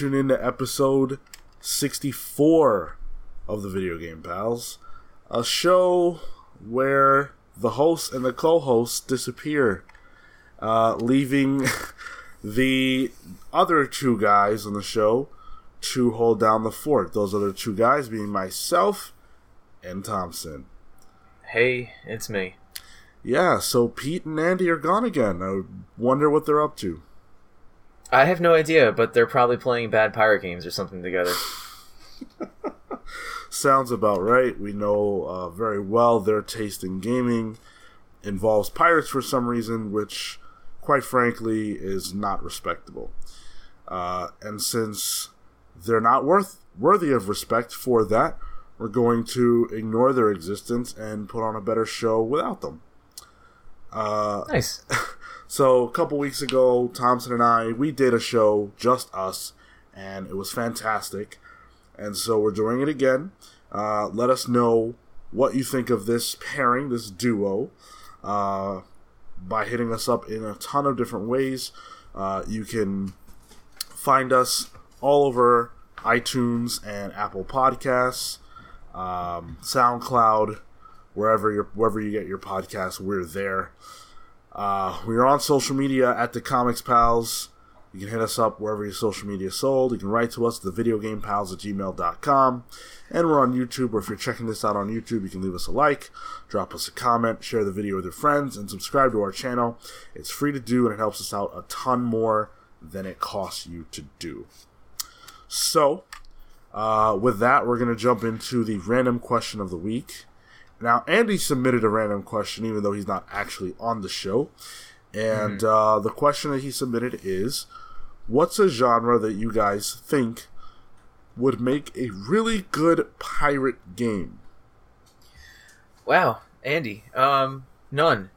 You're in to episode 64 of the Video Game Pals, a show where the host and the co host disappear, uh, leaving the other two guys on the show to hold down the fort. Those other two guys being myself and Thompson. Hey, it's me. Yeah, so Pete and Andy are gone again. I wonder what they're up to. I have no idea, but they're probably playing bad pirate games or something together. Sounds about right. We know uh, very well their taste in gaming involves pirates for some reason, which, quite frankly, is not respectable. Uh, and since they're not worth worthy of respect for that, we're going to ignore their existence and put on a better show without them. Uh, nice. so a couple weeks ago, Thompson and I we did a show just us, and it was fantastic. And so we're doing it again. Uh, let us know what you think of this pairing, this duo, uh, by hitting us up in a ton of different ways. Uh, you can find us all over iTunes and Apple Podcasts, um, SoundCloud, wherever you wherever you get your podcasts. We're there. Uh, we are on social media at the Comics Pals. You can hit us up wherever your social media is sold. You can write to us at thevideogamepals at gmail.com. And we're on YouTube, or if you're checking this out on YouTube, you can leave us a like, drop us a comment, share the video with your friends, and subscribe to our channel. It's free to do, and it helps us out a ton more than it costs you to do. So, uh, with that, we're going to jump into the random question of the week. Now, Andy submitted a random question, even though he's not actually on the show. And mm-hmm. uh, the question that he submitted is What's a genre that you guys think would make a really good pirate game? Wow, Andy. Um, none.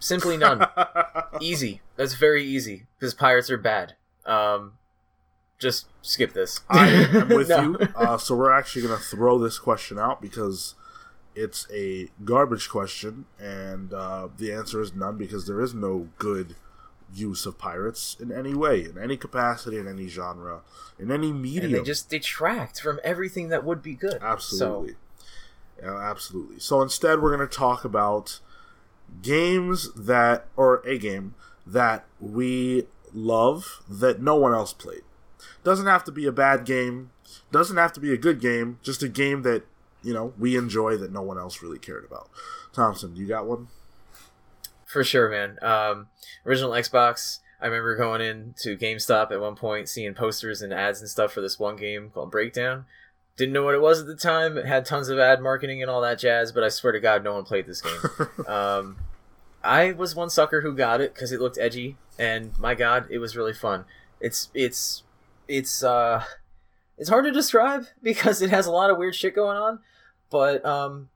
Simply none. easy. That's very easy because pirates are bad. Um, just skip this. I am with no. you. Uh, so we're actually going to throw this question out because it's a garbage question, and uh, the answer is none because there is no good use of pirates in any way, in any capacity, in any genre, in any medium. And they just detract from everything that would be good. Absolutely. So. Yeah, absolutely. So instead, we're going to talk about games that, or a game that we love that no one else played. Doesn't have to be a bad game. Doesn't have to be a good game. Just a game that you know we enjoy that no one else really cared about. Thompson, you got one? For sure, man. Um, original Xbox. I remember going in to GameStop at one point, seeing posters and ads and stuff for this one game called Breakdown. Didn't know what it was at the time. It had tons of ad marketing and all that jazz, but I swear to God, no one played this game. um, I was one sucker who got it because it looked edgy, and my God, it was really fun. It's it's it's uh it's hard to describe because it has a lot of weird shit going on. But um,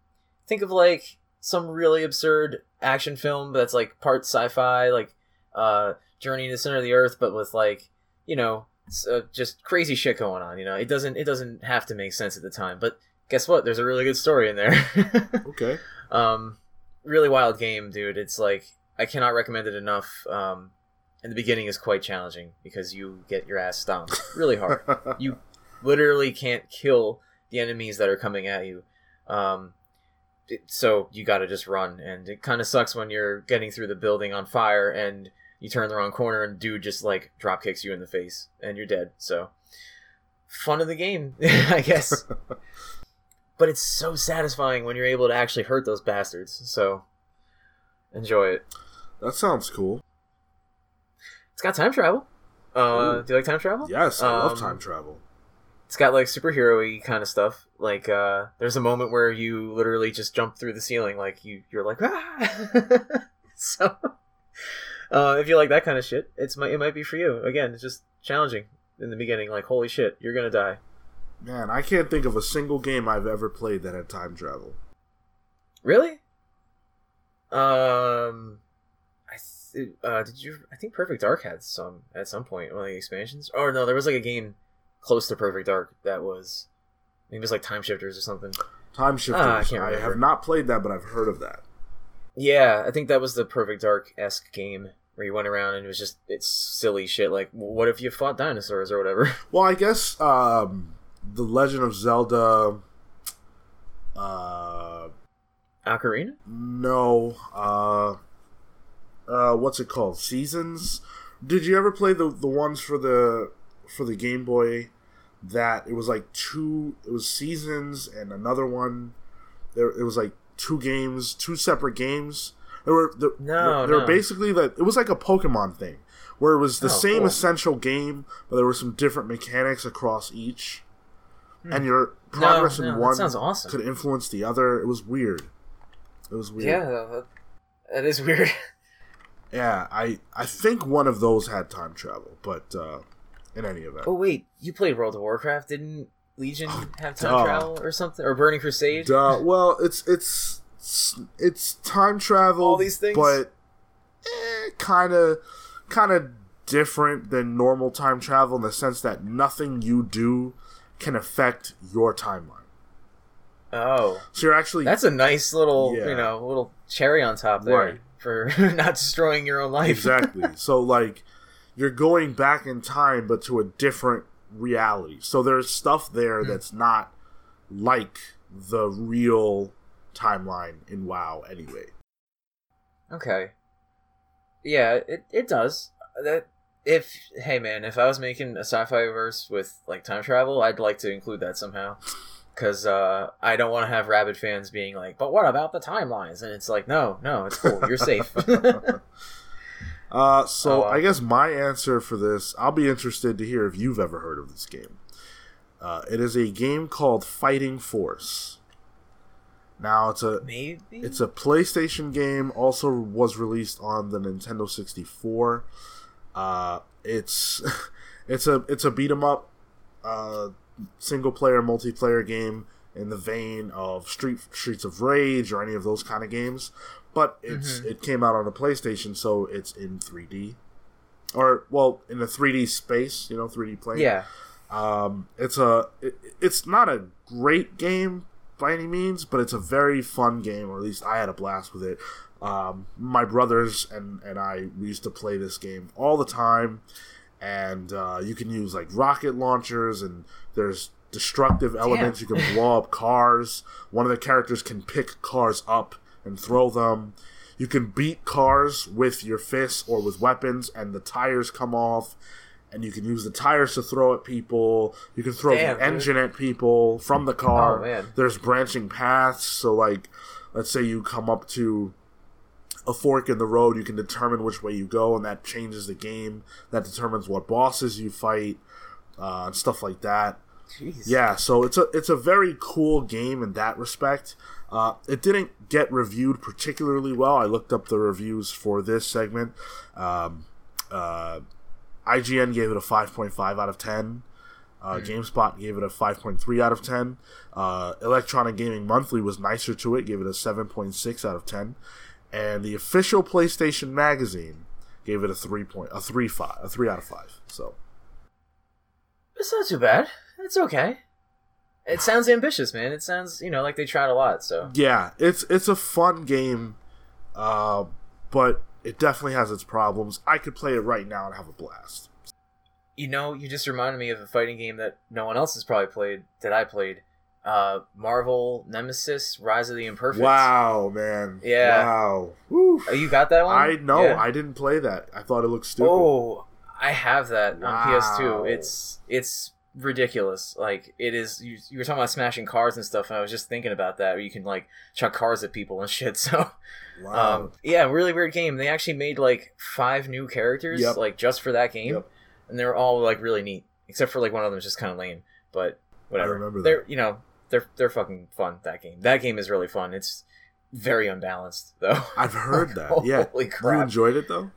think of like some really absurd action film that's like part sci-fi, like uh, Journey to the Center of the Earth, but with like you know uh, just crazy shit going on. You know, it doesn't it doesn't have to make sense at the time, but guess what? There's a really good story in there. okay. Um, really wild game, dude. It's like I cannot recommend it enough. Um, and the beginning is quite challenging because you get your ass stomped really hard. you literally can't kill the enemies that are coming at you. Um, it, so you got to just run, and it kind of sucks when you're getting through the building on fire and you turn the wrong corner and dude just like drop kicks you in the face and you're dead. So fun of the game, I guess. but it's so satisfying when you're able to actually hurt those bastards. So enjoy it. That sounds cool. It's got time travel. Uh, do you like time travel? Yes, I um, love time travel. It's got like superhero-y kind of stuff. Like, uh, there's a moment where you literally just jump through the ceiling, like you you're like ah. so, uh, if you like that kind of shit, it's it might be for you. Again, it's just challenging in the beginning. Like, holy shit, you're gonna die. Man, I can't think of a single game I've ever played that had time travel. Really? Um, I th- uh, did you? I think Perfect Dark had some at some point one of the expansions. Oh no, there was like a game close to Perfect Dark that was. I think it was like Time Shifters or something. Time Shifters. Ah, I, I have not played that, but I've heard of that. Yeah, I think that was the Perfect Dark esque game. where you went around and it was just it's silly shit like what if you fought dinosaurs or whatever. Well, I guess um, the Legend of Zelda. Uh, Ocarina? no. Uh, uh, what's it called? Seasons. Did you ever play the the ones for the for the Game Boy? That it was like two. It was seasons and another one. There, it was like two games, two separate games. There were there, No, there were no. basically that it was like a Pokemon thing, where it was the Oh, same cool. essential game, but there were some different mechanics across each, and your progress Hmm. no, in one awesome. could influence the other. It was weird. It was weird. Yeah, that, that is weird. Yeah, I I think one of those had time travel, but uh, in any event, oh wait, you played World of Warcraft? Didn't Legion oh, have time duh. travel or something? Or Burning Crusade? Duh, well, it's it's it's time travel, All these things? but kind of kind of different than normal time travel in the sense that nothing you do can affect your timeline. Oh, So you're actually that's a nice little Yeah. you know little cherry on top there Right. for not destroying your own life. exactly. so like you're going back in time but to a different reality. So there's stuff Hmm. there that's not like the real timeline in WoW anyway. Okay. Yeah, it it does. That if hey man, if I was making a sci-fi verse with like time travel, I'd like to include that somehow. Cause uh, I don't want to have rabid fans being like, "But what about the timelines?" And it's like, no, no, it's cool. You're safe. Uh, so Oh, wow. I guess my answer for this, I'll be interested to hear if you've ever heard of this game. Uh, it is a game called Fighting Force. Now it's a Maybe it's a PlayStation game. Also was released on the Nintendo 64. Uh, it's it's a it's a beat 'em up, uh, single player multiplayer game in the vein of Street Streets of Rage or any of those kind of games. But it's Mhm. it came out on a PlayStation, so it's in 3D, or well, in a 3D space. You know, 3D plane. yeah. Um, it's a it, it's not a great game by any means, but it's a very fun game, or at least I had a blast with it. Um, my brothers and and I we used to play this game all the time, and uh, you can use like rocket launchers, and there's destructive elements. You can blow up cars. One of the characters can pick cars up and throw them. You can beat cars with your fists or with weapons, and the tires come off and you can use the tires to throw at people. You can throw Damn, the dude. engine at people from the car. Oh. There's branching paths, so like, let's say you come up to a fork in the road, you can determine which way you go, and that changes the game. That determines what bosses you fight, uh, and stuff like that. Jeez. Yeah, so it's a it's a very cool game in that respect. Uh, it didn't get reviewed particularly well. I looked up the reviews for this segment. Um, uh, IGN gave it a 5.5 out of 10. Uh, GameSpot gave it a 5.3 out of 10. Uh, Electronic Gaming Monthly was nicer to it, gave it a 7.6 out of 10. And the official PlayStation Magazine gave it a three point a three five a three out of five. So It's not too bad. It's okay. It sounds ambitious, man. It sounds, you know, like they tried a lot. So yeah, it's it's a fun game, uh, but it definitely has its problems. I could play it right now and have a blast. You know, you just reminded me of a fighting game that no one else has probably played that I played. Uh, Marvel Nemesis: Rise of the Imperfect. Wow, man. Yeah. Wow. Oh, you got that one? I know. Yeah. I didn't play that. I thought it looked stupid. Oh, I have that on PS2. It's it's ridiculous. Like it is. You, you were talking about smashing cars and stuff, and I was just thinking about that. Where you can like chuck cars at people and shit. So, wow. um, yeah, really weird game. They actually made like five new characters, Yep. like just for that game, Yep. and they were all like really neat, except for like one of them is just kind of lame. But whatever. I remember that. They're you know they're they're fucking fun. That game. That game is really fun. It's very unbalanced though. I've heard that. Yeah. Holy crap. You enjoyed it though?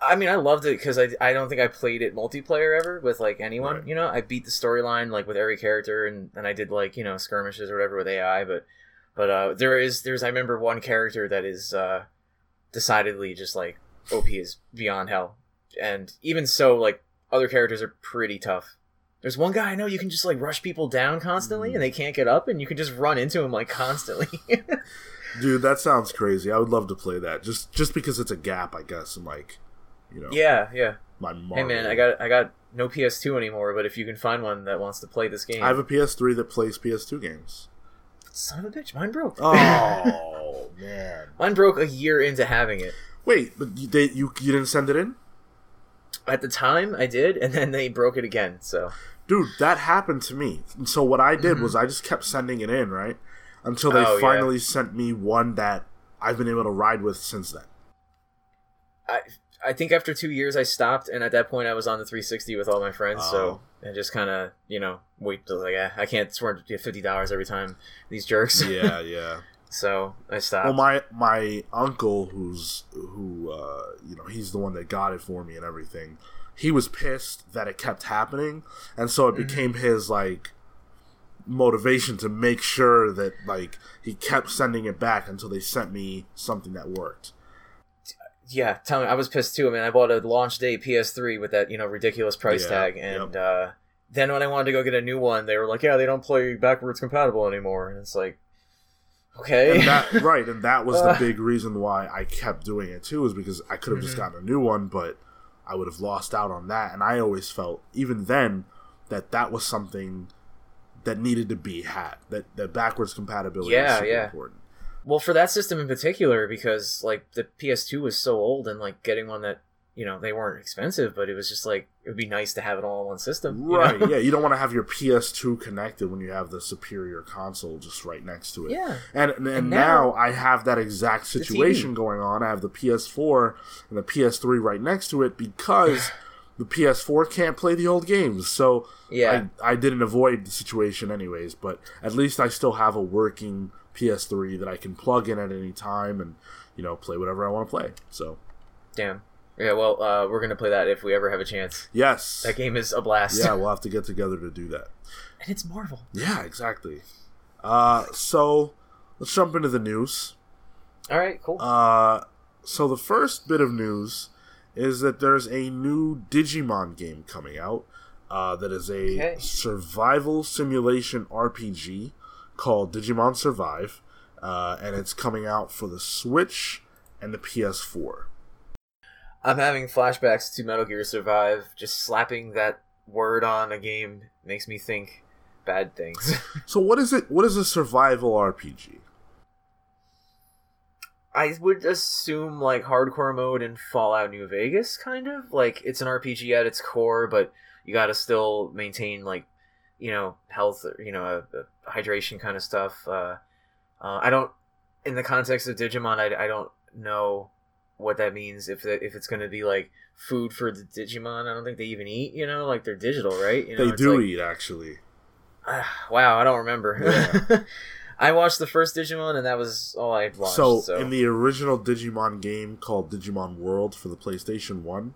I mean, I loved it because I, I don't think I played it multiplayer ever with like anyone. Right. You know, I beat the storyline like with every character, and, and I did like you know skirmishes or whatever with AI. But but uh, there is there's I remember one character that is uh, decidedly just like OP is beyond hell, and even so, like other characters are pretty tough. There's one guy I know you can just like rush people down constantly, Mhm. and they can't get up, and you can just run into him like constantly. Dude, that sounds crazy. I would love to play that. Just just because it's a gap, I guess, in like you know Yeah, yeah. my Hey man, I got I got no PS2 anymore, but if you can find one that wants to play this game, I have a PS3 that plays PS2 games. son of a bitch, mine broke. Oh man. Mine broke a year into having it. Wait, but you, they, you you didn't send it in? At the time, I did, and then they broke it again. So Dude, that happened to me. And so what I did was I just kept sending it in, right? Until they Mm-hmm. Oh, yeah. finally sent me one that I've been able to ride with since then. I I think after two years I stopped, and at that point I was on the 360 with all my friends. So I just kind of you know wait till like I can't swear to fifty dollars every time these jerks. Yeah, yeah. so I stopped. Well, my my uncle, who's who, uh, you know, he's the one that got it for me and everything. He was pissed that it kept happening, and so it Mm-hmm. became his like motivation to make sure that like he kept sending it back until they sent me something that worked. Yeah, tell me, I was pissed too. I mean, I bought a launch day PS3 with that you know ridiculous price Yeah, tag, and uh, then when I wanted to go get a new one, they were like, "Yeah, they don't play backwards compatible anymore," and it's like, okay, And that right, and that was Uh. the big reason why I kept doing it too, is because I could have just Mhm. gotten a new one, but I would have lost out on that. And I always felt, even then, that that was something that needed to be had. That that backwards compatibility Yeah, yeah. important. Well, for that system in particular, because like the PS2 was so old, and like getting one that you know they weren't expensive, but it was just like it would be nice to have it all in one system, you know? Right, yeah, you don't want to have your PS2 connected when you have the superior console just right next to it. yeah. And, and, and now- now, I have that exact situation going on. I have the PS4 and the PS3 right next to it because the PS4 can't play the old games. So Yeah. I, I didn't avoid the situation anyways, but at least I still have a working PS3 that I can plug in at any time and, you know, play whatever I want to play. So, Damn. Yeah. Well, uh, we're gonna play that if we ever have a chance. yes. That game is a blast. Yeah, we'll have to get together to do that. and it's Marvel. Yeah, exactly. Uh, so let's jump into the news. All right. Cool. Uh, so the first bit of news is that there's a new Digimon game coming out. Uh, that is a Okay. survival simulation RPG called Digimon Survive, uh, and it's coming out for the Switch and the PS4. I'm having flashbacks to Metal Gear Survive. Just slapping that word on a game makes me think bad things. So what is it? What is a survival RPG? I would assume like hardcore mode in Fallout New Vegas, kind of like it's an RPG at its core, but you got to still maintain like you know health, you know, uh, uh, hydration kind of stuff. Uh, uh, I don't, in the context of Digimon, I, I don't know what that means. If the, if it's going to be like food for the Digimon, I don't think they even eat. You know, like they're digital, right? You know, they do like- eat actually. wow, I don't remember. Yeah. I watched the first Digimon, and that was all I watched. So, So, in the original Digimon game called Digimon World for the PlayStation One,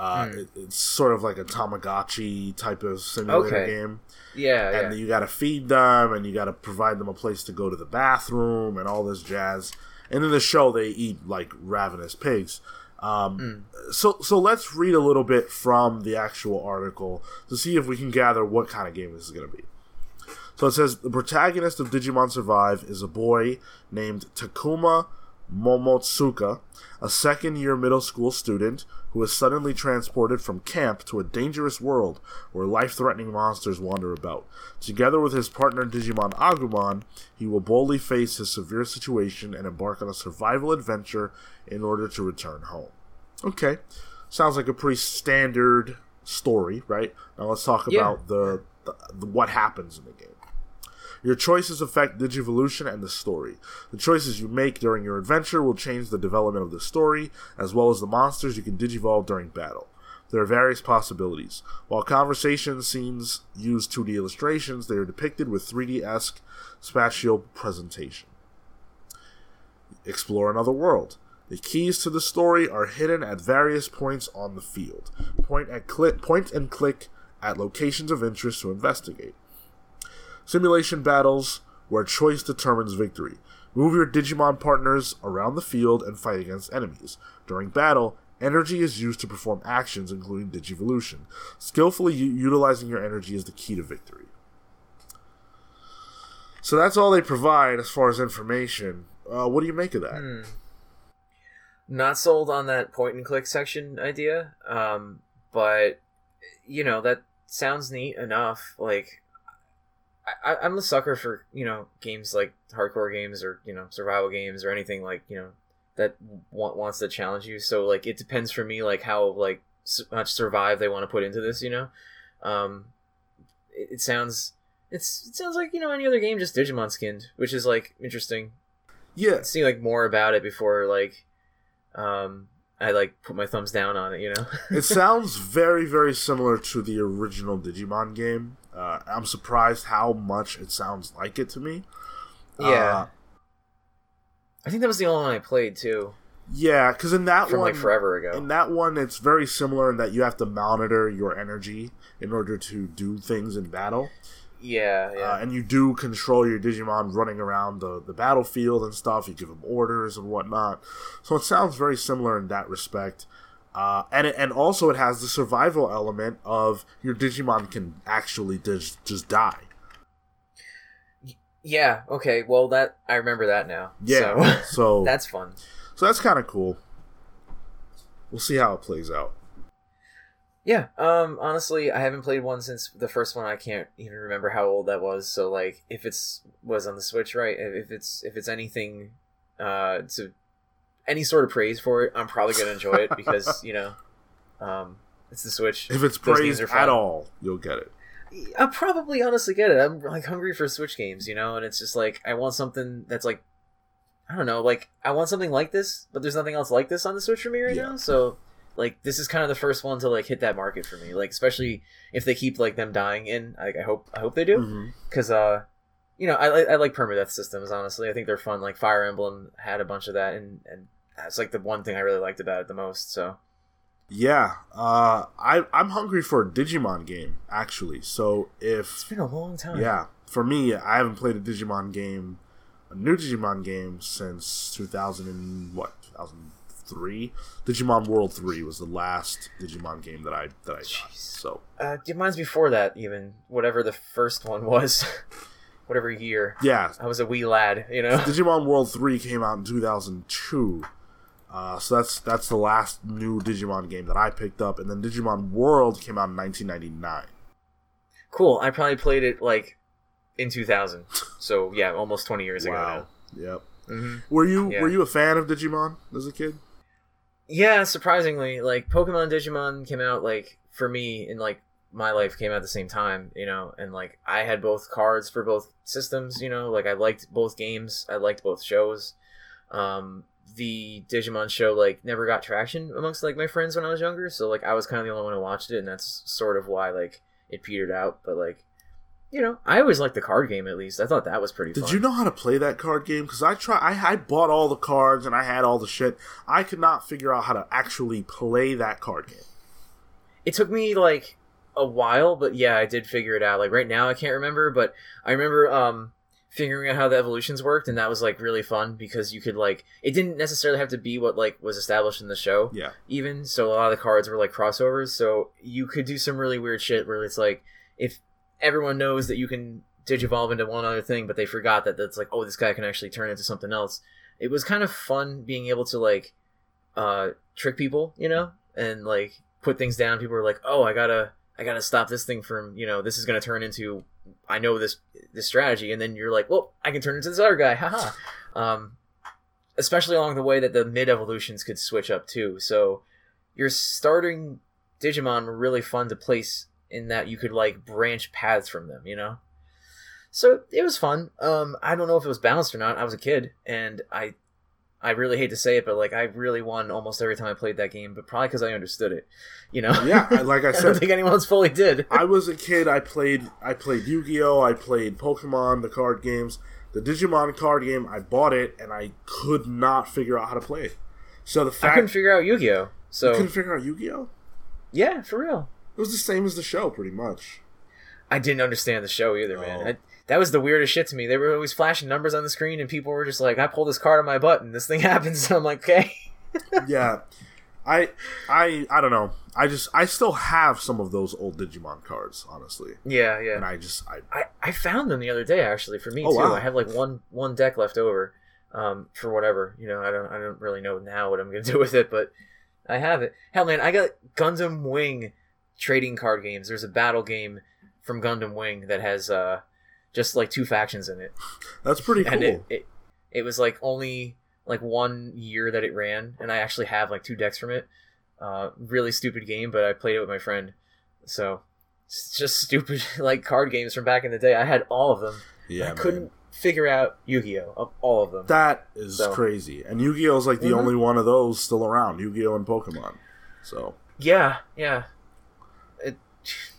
uh, Hmm. it, it's sort of like a Tamagotchi type of simulator Okay. game, yeah, yeah. and you got to feed them, and you got to provide them a place to go to the bathroom, and all this jazz. And in the show, they eat like ravenous pigs. Um, Hmm. So, so let's read a little bit from the actual article to see if we can gather what kind of game this is going to be. So it says the protagonist of Digimon Survive is a boy named Takuma Momotsuka, a second year middle school student who is suddenly transported from camp to a dangerous world where life threatening monsters wander about. Together with his partner Digimon Agumon, he will boldly face his severe situation and embark on a survival adventure in order to return home. Okay, sounds like a pretty standard story, right? Now let's talk Yeah. about the, the, the what happens in the game. Your choices affect Digivolution and the story. The choices you make during your adventure will change the development of the story, as well as the monsters you can digivolve during battle. There are various possibilities. While conversation scenes use 2D illustrations, they are depicted with 3D esque spatial presentation. Explore another world. The keys to the story are hidden at various points on the field. Point, at click, point and click at locations of interest to investigate. Simulation battles where choice determines victory. Move your Digimon partners around the field and fight against enemies. During battle, energy is used to perform actions including Digivolution. Skillfully u- utilizing your energy is the key to victory. So that's all they provide as far as information. Uh, what do you make of that? Hmm. Not sold on that point and click section idea, um, but you know that sounds neat enough. Like, I, I'm a sucker for you know games like hardcore games or you know survival games or anything like you know that want, wants to challenge you. So like, it depends for me like how like s- much survive they want to put into this. You know, um, it, it sounds it's it sounds like you know any other game just Digimon skinned, which is like interesting Yeah, see like more about it before like um I like put my thumbs down on it, you know. it sounds very, very similar to the original Digimon game. Uh, I'm surprised how much it sounds like it to me. Yeah. Uh, I think that was the only one I played too yeah, because in that from one, like forever ago. in that one, it's very similar in that you have to monitor your energy in order to do things in battle. yeah, yeah. Uh, and you do control your Digimon running around the, the battlefield and stuff. You give them orders and whatnot. So it sounds very similar in that respect. Uh, and it, and also it has the survival element of your Digimon can actually just just die. yeah, okay. Well, that I remember that now. Yeah, So so that's fun. so that's kind of cool. We'll see how it plays out. Yeah. Um honestly, I haven't played one since the first one. I can't even remember how old that was. So like if it's was on the Switch, right? If it's if it's anything uh to any sort of praise for it, I'm probably going to enjoy it because, you know, um it's the Switch. If it's Those praised games at all, you'll get it. I'll probably honestly get it. I'm like hungry for Switch games, you know, and it's just like I want something that's like I don't know, like I want something like this, but there's nothing else like this on the Switch for me right Yeah. now. So like this is kind of the first one to like hit that market for me. Like especially if they keep like them dying in. Like I hope I hope they do because uh you know I, I I like permadeath systems honestly. I think they're fun. Like Fire Emblem had a bunch of that, and and that's like the one thing I really liked about it the most. So Yeah, uh, I I'm hungry for a Digimon game actually. So if it's been a long time. Yeah, for me, I haven't played a Digimon game, a new Digimon game since 2000 and what 2003. Digimon World 3 was the last Digimon game that I that I got. Jeez. So Uh, mine's before that, even whatever the first one was, whatever year. yeah, I was a wee lad, you know. Digimon World 3 came out in 2002. Uh, so that's that's the last new Digimon game that I picked up, and then Digimon World came out in 1999. Cool. I probably played it like in 2000. So yeah, almost 20 years Wow. ago Yep. now. hmm Were you Yeah. were you a fan of Digimon as a kid? Yeah, surprisingly, like Pokemon Digimon came out like for me in like my life came out at the same time, you know, and like I had both cards for both systems, you know, like I liked both games, I liked both shows. Um the Digimon show like never got traction amongst like my friends when I was younger, so like I was kind of the only one who watched it and that's sort of why like it petered out, but like you know, I always liked the card game at least. I thought that was pretty Did fun. you know how to play that card game? Because I try, I, I bought all the cards and I had all the shit. I could not figure out how to actually play that card game. it took me like a while but yeah i did figure it out like right now i can't remember but i remember um figuring out how the evolutions worked and that was like really fun because you could like it didn't necessarily have to be what like was established in the show Yeah, even so a lot of the cards were like crossovers so you could do some really weird shit where it's like if everyone knows that you can digivolve into one other thing but they forgot that that's like oh this guy can actually turn into something else it was kind of fun being able to like uh trick people you know and like put things down people were like oh i gotta i gotta stop this thing from you know this is gonna turn into i know this this strategy and then you're like well i can turn into this other guy. Haha um especially along the way that the mid evolutions could switch up too. So your starting digimon were really fun to place in that you could like branch paths from them you know? So it was fun. Um i don't know if it was balanced or not. I was a kid and i i really hate to say it but like i really won almost every time i played that game but probably because i understood it you know yeah. Like I i don't think anyone else fully did I was a kid. I played, I played Yu Gi Oh. I played Pokemon, the card games, the Digimon card game. I bought it and I could not figure out how to play it. So the i couldn't figure out yu-gi-oh you so couldn't figure out Yu Gi Oh. yeah for real It was the same as the show, pretty much. I didn't understand the show either, man. Oh. I, that was the weirdest shit to me. They were always flashing numbers on the screen, and people were just like, "I pull this card on my butt, and this thing happens." And I'm like, "Okay." yeah i i i don't know i just i still have some of those old digimon cards honestly Yeah, yeah. and i just i I, I found them the other day actually for me Oh, too. wow. I have like one one deck left over. um, for whatever. You know, I don't I don't really know now what I'm gonna do with it, but I have it. Hell, man, I got Gundam Wing trading card games. There's a battle game from Gundam Wing that has uh, just like two factions in it. That's pretty cool. And it, it it was like only like one year that it ran, and I actually have like two decks from it. Uh, really stupid game, but I played it with my friend, so it's just stupid like card games from back in the day. I had all of them. yeah, I man. couldn't figure out Yu-Gi-Oh of all of them. That is So- crazy. And Yu Gi Oh is like the Mhm. only one of those still around. Yu Gi Oh and Pokemon. So, yeah, yeah. It,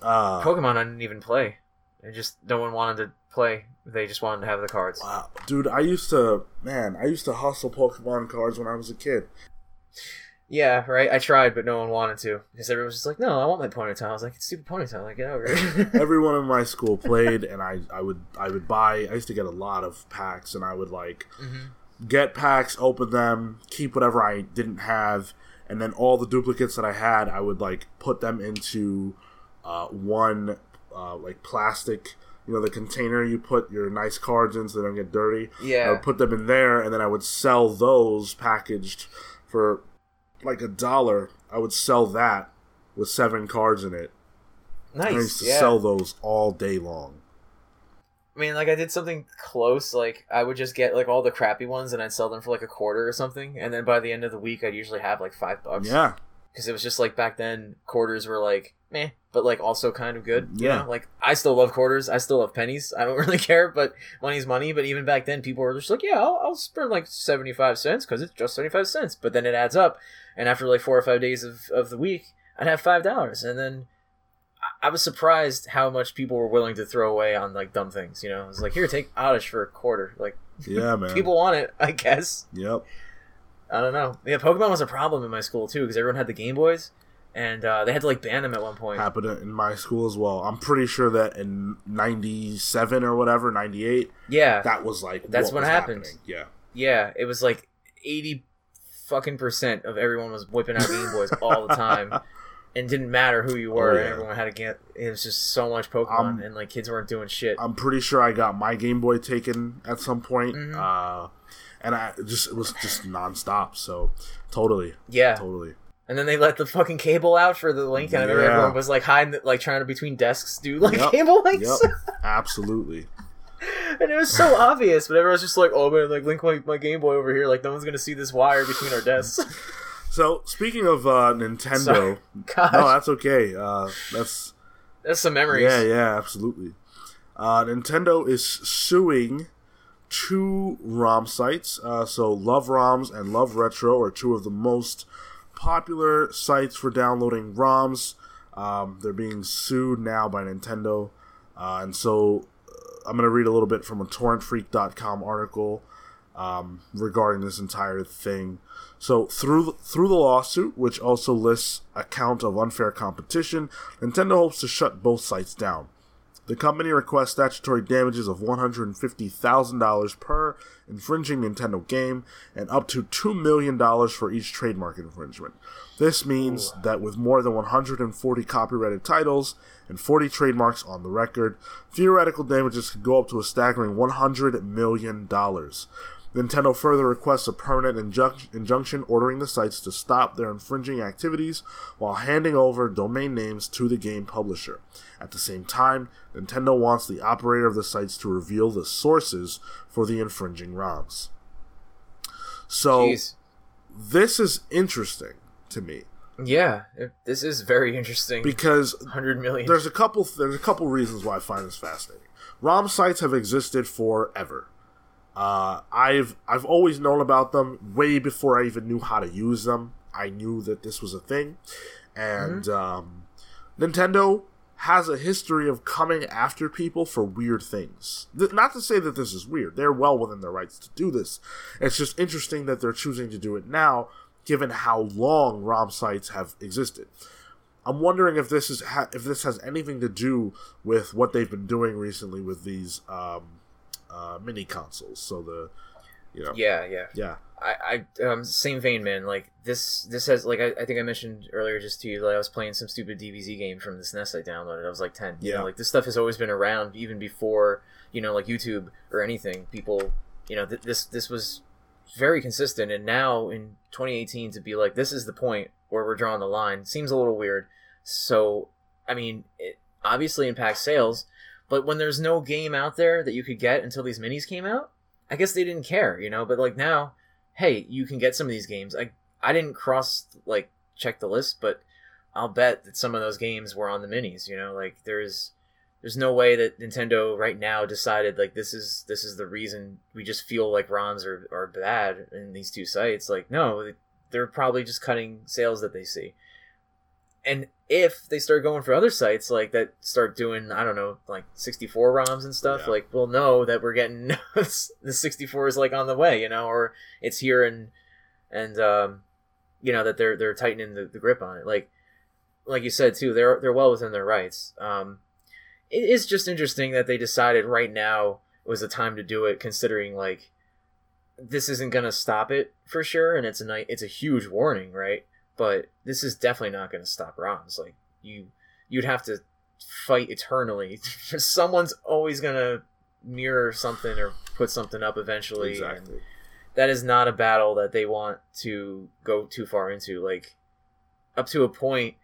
uh, Pokemon I didn't even play. I just no one wanted to play. They just wanted to have the cards. wow, dude, I used to, man, I used to hustle Pokemon cards when I was a kid. Yeah, right. I tried, but no one wanted to because everyone was just like, "No, I want my Ponyta." I was like, "It's stupid Ponyta." Like, get over it. Everyone in my school played, and I, I would, I would buy. I used to get a lot of packs, and I would like Mhm. get packs, open them, keep whatever I didn't have, and then all the duplicates that I had, I would like put them into uh, one uh, like plastic, you know, the container you put your nice cards in so they don't get dirty. Yeah, I would put them in there, and then I would sell those packaged for like a dollar. I would sell that with seven cards in it. Nice and I used to Yeah. sell those all day long. I mean, like I did something close. Like I would just get like all the crappy ones and I'd sell them for like a quarter or something. And then by the end of the week, I'd usually have like five bucks. Yeah, Because it was just like back then, quarters were like meh, but like also kind of good. You Yeah. know? Like I still love quarters. I still love pennies. I don't really care, but money's money. But even back then, people were just like, yeah, I'll, I'll spend like seventy five cents because it's just seventy five cents. But then it adds up, and after like four or five days of of the week, I'd have five dollars, and then. I- I was surprised how much people were willing to throw away on like dumb things. You know, it was like, here, take Oddish for a quarter. Like yeah, man. people want it, I guess. Yep. I don't know. Yeah, Pokemon was a problem in my school too because everyone had the Game Boys, and uh, they had to like ban them at one point. happened in my school as well. I'm pretty sure that in '97 or whatever, '98, Yeah, that was like That's what what happened. happening. Yeah, yeah. It was like eighty fucking percent of everyone was whipping out Game Boys all the time, and didn't matter who you were. Oh, yeah. and Everyone had to get. It was just so much Pokemon, Um, and like kids weren't doing shit. I'm pretty sure I got my Game Boy taken at some point, Mhm. uh, and I just it was just nonstop. So totally, yeah, totally. And then they let the fucking cable out for the link, and I remember Yeah. everyone was like hiding, like trying to between desks do like Yep. cable links. Yep, absolutely. and it was so obvious, but everyone's just like, "Oh man, like link my, my Game Boy over here. Like no one's gonna see this wire between our desks." So speaking of uh, Nintendo, no, that's okay. Uh, that's that's some memories. Yeah, yeah, absolutely. Uh, Nintendo is suing two ROM sites. Uh, so Love ROMs and Love Retro are two of the most popular sites for downloading ROMs. Um, they're being sued now by Nintendo. Uh, and so uh, I'm going to read a little bit from a torrentfreak.com article um, regarding this entire thing. So through through the lawsuit, which also lists a count of unfair competition, Nintendo hopes to shut both sites down. The company requests statutory damages of $150,000 per infringing Nintendo game and up to $2 million for each trademark infringement. This means that with more than 140 copyrighted titles and 40 trademarks on the record, theoretical damages could go up to a staggering $100 million. Nintendo further requests a permanent injunc- injunction ordering the sites to stop their infringing activities while handing over domain names to the game publisher. At the same time, Nintendo wants the operator of the sites to reveal the sources for the infringing ROMs. So, Jeez. this is interesting to me Yeah, this is very interesting. because Hundred million. there's a couple there's a couple reasons why I find this fascinating. ROM sites have existed forever. Uh, I've I've always known about them way before I even knew how to use them. I knew that this was a thing, and um, Nintendo has a history of coming after people for weird things. Th- not to say that this is weird; they're well within their rights to do this. It's just interesting that they're choosing to do it now, given how long ROM sites have existed. I'm wondering if this is ha- if this has anything to do with what they've been doing recently with these um, uh, mini consoles. So the, you know, yeah, yeah. yeah, I, I, um, same vein, man. Like this, this has like I, I think I mentioned earlier just to you that I was playing some stupid DBZ game from this SNES I downloaded. I was like ten. You Yeah. know, like this stuff has always been around even before you know like YouTube or anything. People, you know, th- this this was very consistent. And now in 2018 to be like, this is the point where we're drawing the line seems a little weird. So, I mean, it obviously impacts sales, but when there's no game out there that you could get until these minis came out, I guess they didn't care, you know. But like now, hey, you can get some of these games. I I didn't cross like check the list, but I'll bet that some of those games were on the minis. You know, like there's there's no way that Nintendo right now decided like this is this is the reason we just feel like ROMs are, are bad in these two sites. Like no, they're probably just cutting sales that they see. And if they start going for other sites like that start doing I don't know like 64 ROMs and stuff, Yeah. like we'll know that we're getting the 64 is like on the way, you know, or it's here and and um, you know that they're they're tightening the, the grip on it. Like like you said too, they're they're well within their rights. Um, it is just interesting that they decided right now was the time to do it, considering like this isn't gonna stop it for sure, and it's a night it's a huge warning, right? But this is definitely not gonna stop ROMs. Like you you'd have to fight eternally. Someone's always gonna mirror something or put something up eventually. and Exactly. that is not a battle that they want to go too far into. Like up to a point,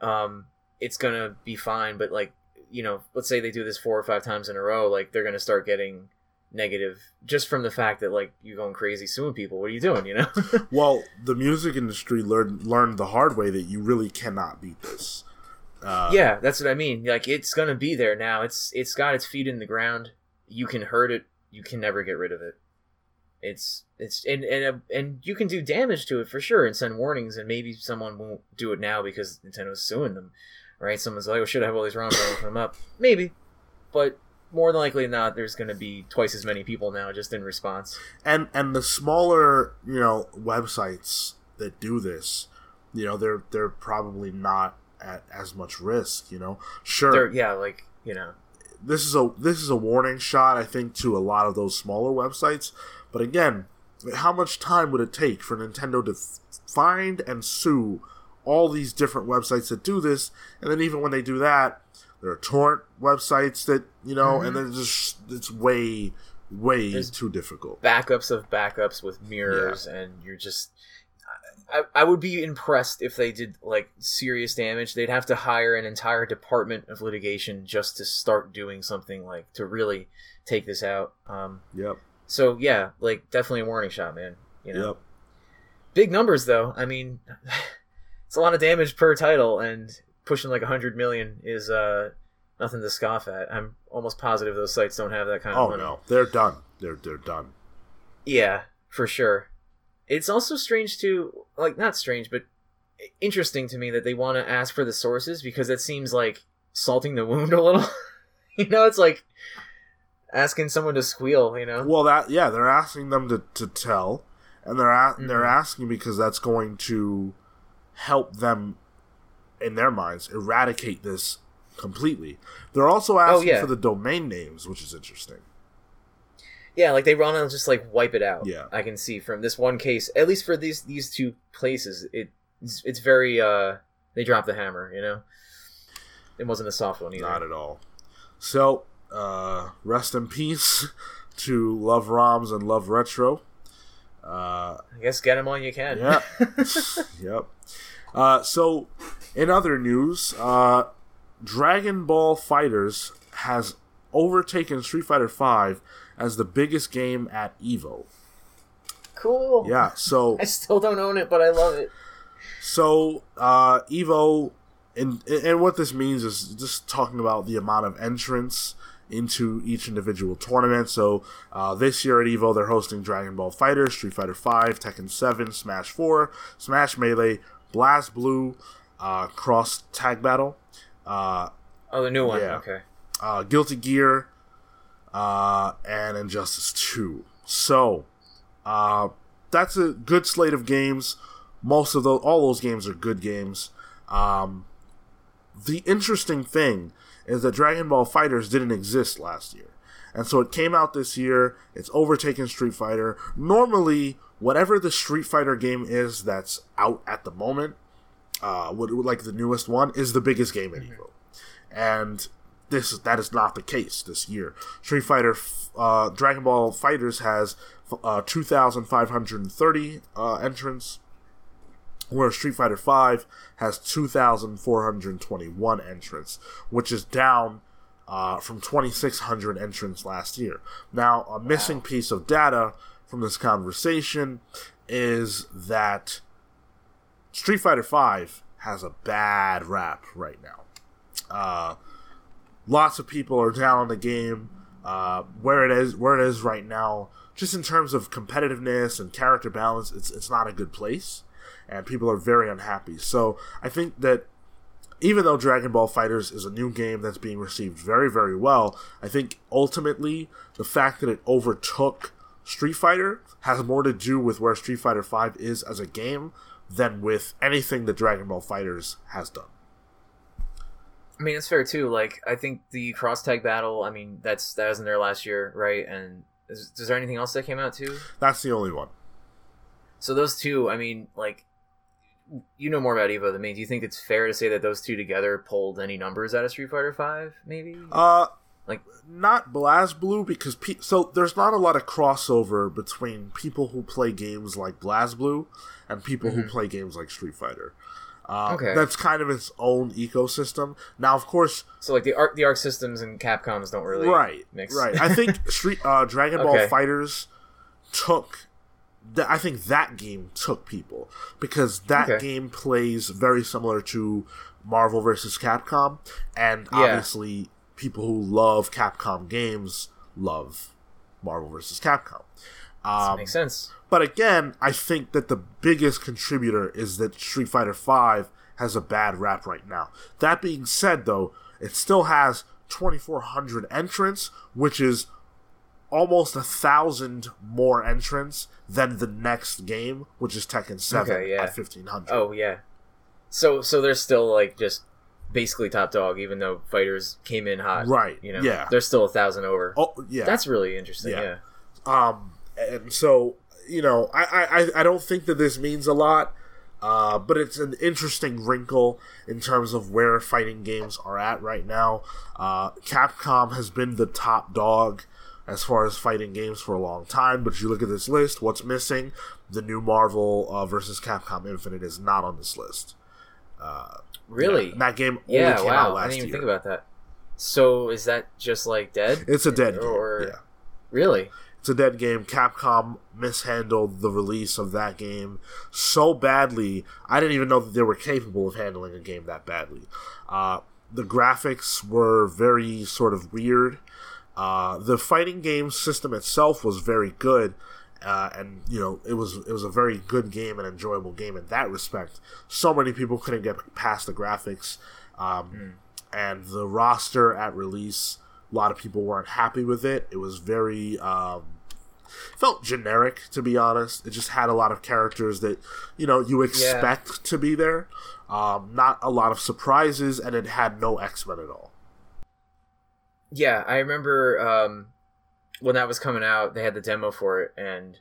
um, it's gonna be fine. But like you know, let's say they do this four or five times in a row, like they're gonna start getting negative just from the fact that like you're going crazy suing people. What are you doing? You know? Well, the music industry learned learned the hard way that you really cannot beat this. Uh, yeah, that's what I mean. Like it's gonna be there now. It's it's got its feet in the ground. You can hurt it. You can never get rid of it. It's it's and and uh, and you can do damage to it for sure and send warnings and maybe someone won't do it now because Nintendo's suing them, right? Someone's like, "Oh, should I have all these ROMs? I won't them up." Maybe, but more than likely not. There's going to be twice as many people now just in response. and and the smaller you know websites that do this, you know, they're they're probably not at as much risk. You know, sure, They're, yeah, like you know, this is a this is a warning shot I think to a lot of those smaller websites. But again, how much time would it take for Nintendo to f- find and sue all these different websites that do this? And then even when they do that, there are torrent websites that you know, and then just it's way way There's- too difficult. backups of backups with mirrors and you're just I, I would be impressed if they did like serious damage they'd have to hire an entire department of litigation just to start doing something like to really take this out um Yep. so yeah like definitely a warning shot man you know Yep. big numbers though i mean it's a lot of damage per title and pushing like 100 million is uh nothing to scoff at i'm almost positive those sites don't have that kind of Oh money no, they're done. They're they're done. Yeah, for sure. It's also strange to like not strange, but interesting to me that they want to ask for the sources because it seems like salting the wound a little. you know, it's like asking someone to squeal. You know, Well, that yeah, they're asking them to, to tell, and they're a- they're Mhm. asking because that's going to help them in their minds eradicate this completely. They're also asking Oh, yeah. for the domain names, which is interesting. yeah, like they want to just like wipe it out. Yeah. I can see from this one case, at least for these these two places, it it's, it's very uh they dropped the hammer. You know, it wasn't a soft one either. Not at all. So, uh, rest in peace to Love Roms and Love Retro. Uh, I guess get them all you can. Yeah. yep. Uh, so, in other news, uh, Dragon Ball FighterZ has overtaken Street Fighter V as the biggest game at Evo. cool. Yeah. So, I still don't own it, but I love it. so uh, Evo, and and what this means is just talking about the amount of entrants into each individual tournament. So uh, this year at Evo, they're hosting Dragon Ball Fighter, Street Fighter V, Tekken 7, Smash 4, Smash Melee, BlazBlue, uh, Cross Tag Battle, uh, Oh, the new one. Yeah. Okay. uh, Guilty Gear, uh, and Injustice 2. So, uh, that's a good slate of games. Most of those, all those games are good games. Um, the interesting thing is that Dragon Ball FighterZ didn't exist last year. And so it came out this year. It's overtaken Street Fighter. Normally, whatever the Street Fighter game is that's out at the moment, uh, what, like the newest one, is the biggest game at Evo. And this that is not the case this year. Street Fighter, uh, Dragon Ball FighterZ has uh, 2,530 uh, entrants, whereas Street Fighter Five has 2,421 entrants, which is down uh, from 2,600 entrants last year. Now, a missing wow. piece of data from this conversation is that Street Fighter Five has a bad rap right now. Uh, lots of people are down on the game. Uh, where it is, where it is right now, just in terms of competitiveness and character balance, it's it's not a good place, and people are very unhappy. So I think that even though Dragon Ball FighterZ is a new game that's being received very very well, I think ultimately the fact that it overtook Street Fighter has more to do with where Street Fighter Five is as a game than with anything that Dragon Ball FighterZ has done. I mean, it's fair too. Like, I think the cross tag battle. I mean, that's that was in there last year, right? And is, is there anything else that came out too? That's the only one. So those two, I mean, like, you know more about Evo than me. Do you think it's fair to say that those two together pulled any numbers out of Street Fighter Five? Maybe. Uh, like not BlazBlue because pe- so there's not a lot of crossover between people who play games like BlazBlue and people mm-hmm. who play games like Street Fighter. Uh, okay. That's kind of its own ecosystem. Now, of course, so like the Arc, the Arc Systems and Capcoms don't really right mix. Right. I think Street uh, Dragon Ball okay. FighterZ took. Th- I think that game took people because that okay. game plays very similar to Marvel versus Capcom, and yeah. obviously people who love Capcom games love Marvel vs. Capcom. Um, makes sense. But again, I think that the biggest contributor is that Street Fighter V has a bad rap right now. That being said, though, it still has 2,400 entrants, which is almost a thousand more entrants than the next game, which is Tekken 7 okay, yeah. at 1,500. Oh yeah. So so they're still like just basically top dog, even though fighters came in hot. Right. You know. Yeah. They're still a thousand over. Oh yeah. That's really interesting. Yeah. yeah. Um. And so you know, I I I don't think that this means a lot. Uh, but it's an interesting wrinkle in terms of where fighting games are at right now. Uh, Capcom has been the top dog as far as fighting games for a long time, but you look at this list, what's missing? The new Marvel uh, versus Capcom Infinite is not on this list. Uh, Really? Yeah, that game only yeah, came wow. out last I didn't even year. think about that. So is that just like dead? It's a dead or... game. Yeah. Really? It's a dead game. Capcom mishandled the release of that game so badly. I didn't even know that they were capable of handling a game that badly. Uh, the graphics were very sort of weird. Uh, the fighting game system itself was very good, uh, and you know it was it was a very good game and enjoyable game in that respect. So many people couldn't get past the graphics, um, mm. and the roster at release. A lot of people weren't happy with it. It was very um, felt generic to be honest. It just had a lot of characters that you know you expect yeah. to be there. Um, not a lot of surprises, and it had no X Men at all. Yeah, I remember um, when that was coming out, they had the demo for it, and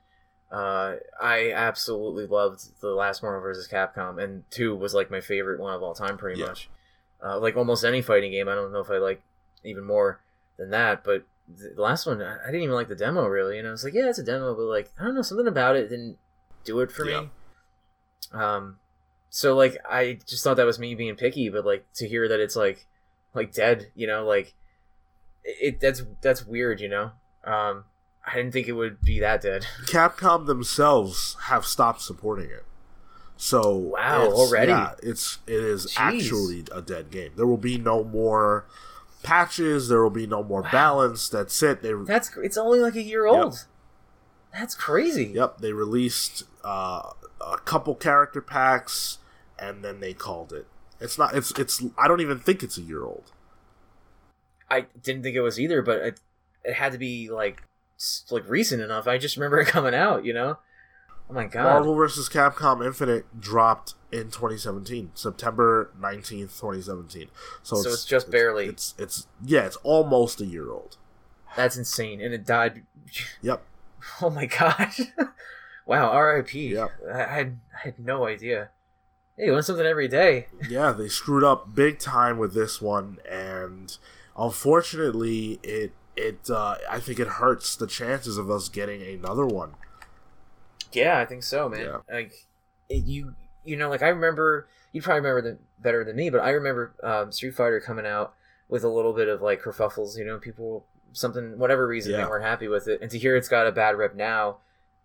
uh, I absolutely loved the last Marvel vs. Capcom, and two was like my favorite one of all time, pretty yeah. much. Uh, like almost any fighting game, I don't know if I like even more than that, but the last one, I didn't even like the demo really, and I was like, yeah, it's a demo, but like I don't know, something about it didn't do it for yeah. me. Um, so like I just thought that was me being picky, but like to hear that it's like like dead, you know, like it that's that's weird, you know. Um, I didn't think it would be that dead. Capcom themselves have stopped supporting it. So wow, already yeah, it's it is Jeez. actually a dead game. There will be no more patches. There will be no more wow. balance. That's it. They that's it's only like a year old. Yep. That's crazy. Yep, they released uh, a couple character packs, and then they called it. It's not. It's it's. I don't even think it's a year old. I didn't think it was either, but it, it had to be like like recent enough. I just remember it coming out. You know. Oh my god. Marvel vs. Capcom Infinite dropped in 2017, September 19th, 2017. So, so it's, it's just it's, barely. It's it's yeah, it's almost a year old. That's insane, and it died. Yep. Oh my god. wow. R.I.P. Yep. I had I had no idea. Hey, you learn something every day. yeah, they screwed up big time with this one, and unfortunately, it it uh, I think it hurts the chances of us getting another one. Yeah, I think so, man. Yeah. Like it, you, you know, like I remember. You probably remember the better than me, but I remember um, Street Fighter coming out with a little bit of like kerfuffles. You know, people something whatever reason Yeah. they weren't happy with it, and to hear it's got a bad rep now,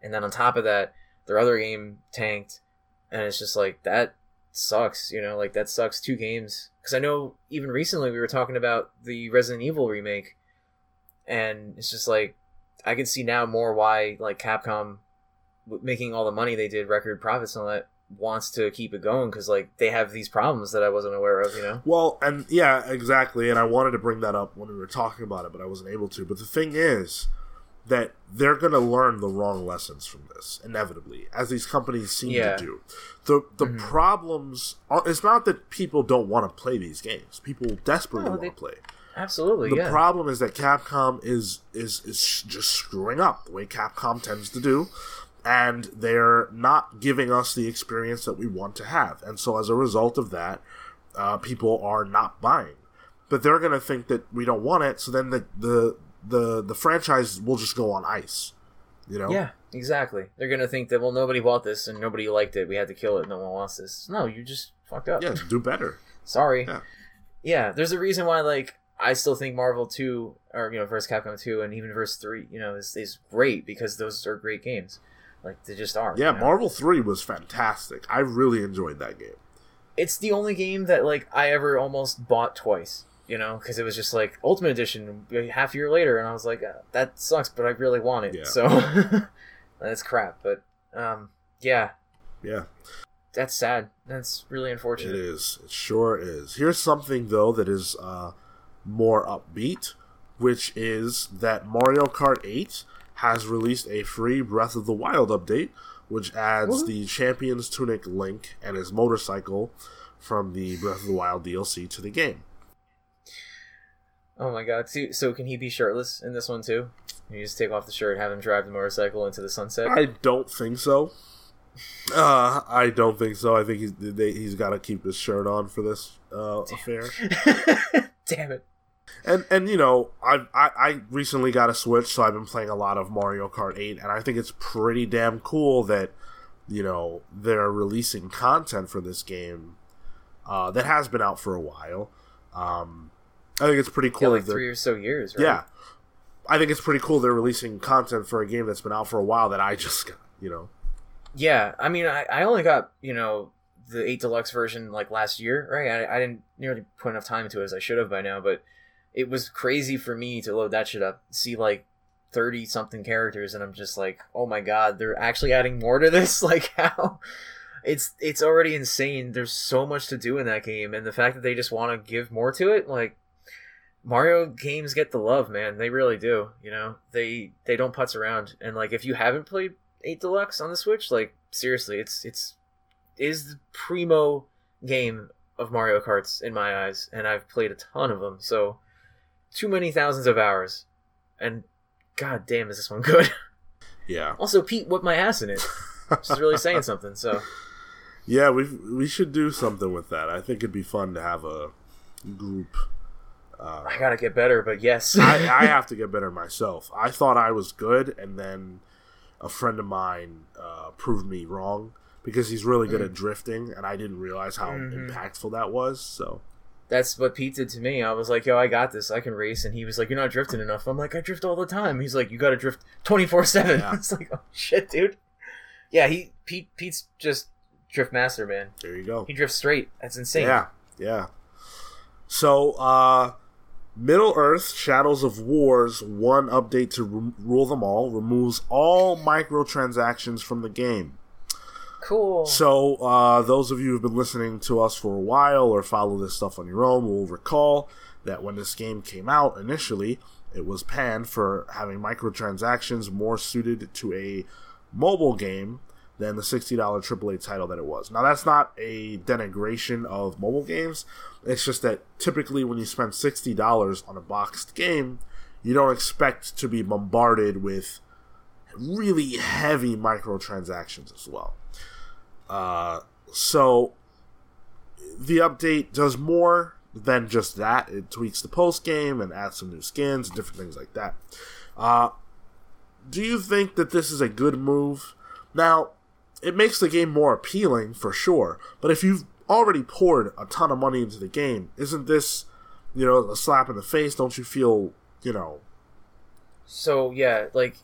and then on top of that, their other game tanked, and it's just like that sucks. You know, like that sucks. Two games because I know even recently we were talking about the Resident Evil remake, and it's just like I can see now more why like Capcom making all the money they did, record profits and all that, wants to keep it going because like they have these problems that I wasn't aware of. You know. Well, and yeah, exactly. And I wanted to bring that up when we were talking about it, but I wasn't able to. But the thing is that they're going to learn the wrong lessons from this inevitably, as these companies seem Yeah. to do. The the Mhm. problems are, it's not that people don't want to play these games. People desperately No, want to play. Absolutely. The yeah. problem is that Capcom is is is just screwing up the way Capcom tends to do, and they're not giving us the experience that we want to have. And so, as a result of that, uh, people are not buying. But they're going to think that we don't want it, so then the the the the franchise will just go on ice. You know? Yeah, exactly. They're gonna think that well, nobody bought this and nobody liked it. We had to kill it. No one wants this. No, you just fucked up. Yeah, do better. Sorry. Yeah. Yeah. There's a reason why like I still think Marvel two or you know versus Capcom two and even versus three you know is is great because those are great games. Like they just are. Yeah, you know? Marvel 3 was fantastic. I really enjoyed that game. it's the only game that like I ever almost bought twice. You know, because it was just like Ultimate Edition half a year later, and I was like, uh, that sucks, but I really want it. Yeah. So that's crap. But um, yeah, Yeah. that's sad. That's really unfortunate. It is. It sure is. Here's something though that is uh, more upbeat, which is that Mario Kart 8 has released a free Breath of the Wild update, which adds the Champion's Tunic Link and his motorcycle from the Breath of the Wild DLC to the game. Oh my god! So, so can he be shirtless in this one too? Can you just take off the shirt, have him drive the motorcycle into the sunset? I don't think so. Uh, I don't think so. I think he's they, he's got to keep his shirt on for this uh, affair. Damn it! And and you know, I, I I recently got a Switch, so I've been playing a lot of Mario Kart 8, and I think it's pretty damn cool that you know they're releasing content for this game uh, that has been out for a while. Um, I think it's pretty Yeah, cool. like that three or so years, right? yeah, I think it's pretty cool they're releasing content for a game that's been out for a while that I just got. You know, Yeah, I mean, I, I only got you know the eight deluxe version like last year, right? I, I didn't nearly put enough time into it as I should have by now, but it was crazy for me to load that shit up, see like thirty something characters, and I'm just like, oh my god, they're actually adding more to this. Like how it's it's already insane. There's so much to do in that game, and the fact that they just want to give more to it, like. Mario games get the love, man. They really do. You know, they they don't putz around. And like, if you haven't played Eight Deluxe on the Switch, like seriously, it's it's is the primo game of Mario Karts in my eyes, and I've played a ton of them. So too many thousands of hours, and god damn, is this one good? yeah, also, Pete whipped my ass in it, which is really saying something. So yeah. We we should do something with that. I think it'd be fun to have a group. Uh, I gotta get better, but yes, I, I have to get better myself. I thought I was good, and then a friend of mine uh, proved me wrong because he's really good at drifting, and I didn't realize how Mhm. impactful that was. So that's what Pete did to me. I was like, "Yo, I got this. I can race." And he was like, "You're not drifting enough." I'm like, "I drift all the time." He's like, "You got to drift 24 seven." Yeah. It's like, "Oh shit, dude." Yeah, he Pete Pete's just drift master, man. there you go. He drifts straight. That's insane. Yeah, yeah. So, uh, Middle Earth Shadows of Wars one update to re- rule them all removes all microtransactions from the game. Cool. So, uh, those of you who've been listening to us for a while or follow this stuff on your own will recall that when this game came out initially, it was panned for having microtransactions more suited to a mobile game than the $60 AAA title that it was. Now, that's not a denigration of mobile games. It's just that typically when you spend $60 on a boxed game, you don't expect to be bombarded with really heavy microtransactions as well. Uh, so the update does more than just that. It tweaks the post game and adds some new skins and different things like that. Uh, do you think that this is a good move? Now, it makes the game more appealing for sure, but if you've already poured a ton of money into the game, isn't this, you know, a slap in the face? Don't you feel, you know? So yeah, like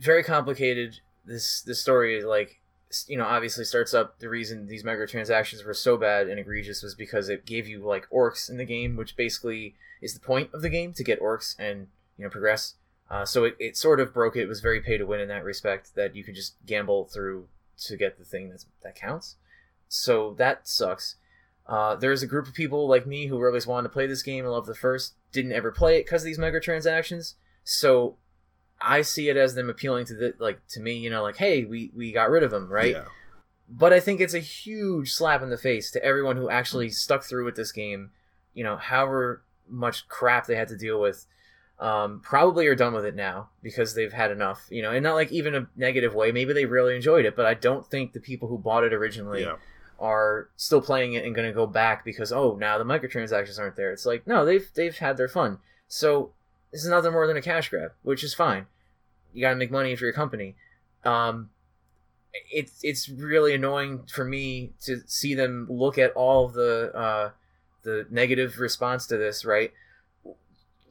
very complicated. This this story like you know obviously starts up the reason these microtransactions were so bad and egregious was because it gave you like orcs in the game, which basically is the point of the game to get orcs and you know progress. Uh, so it, it sort of broke it. It was very pay to win in that respect that you could just gamble through to get the thing that's, that counts. So that sucks. Uh, there's a group of people like me who always wanted to play this game and love the first, didn't ever play it because of these microtransactions. So I see it as them appealing to the like to me, you know, like hey, we we got rid of them, right? Yeah. But I think it's a huge slap in the face to everyone who actually stuck through with this game. You know, however much crap they had to deal with um, probably are done with it now because they've had enough, you know, and not like even a negative way. Maybe they really enjoyed it, but I don't think the people who bought it originally yeah. are still playing it and going to go back because oh now the microtransactions aren't there. It's like no, they've they've had their fun. So this is nothing more than a cash grab, which is fine. You got to make money for your company. Um, it's it's really annoying for me to see them look at all the uh, the negative response to this, right?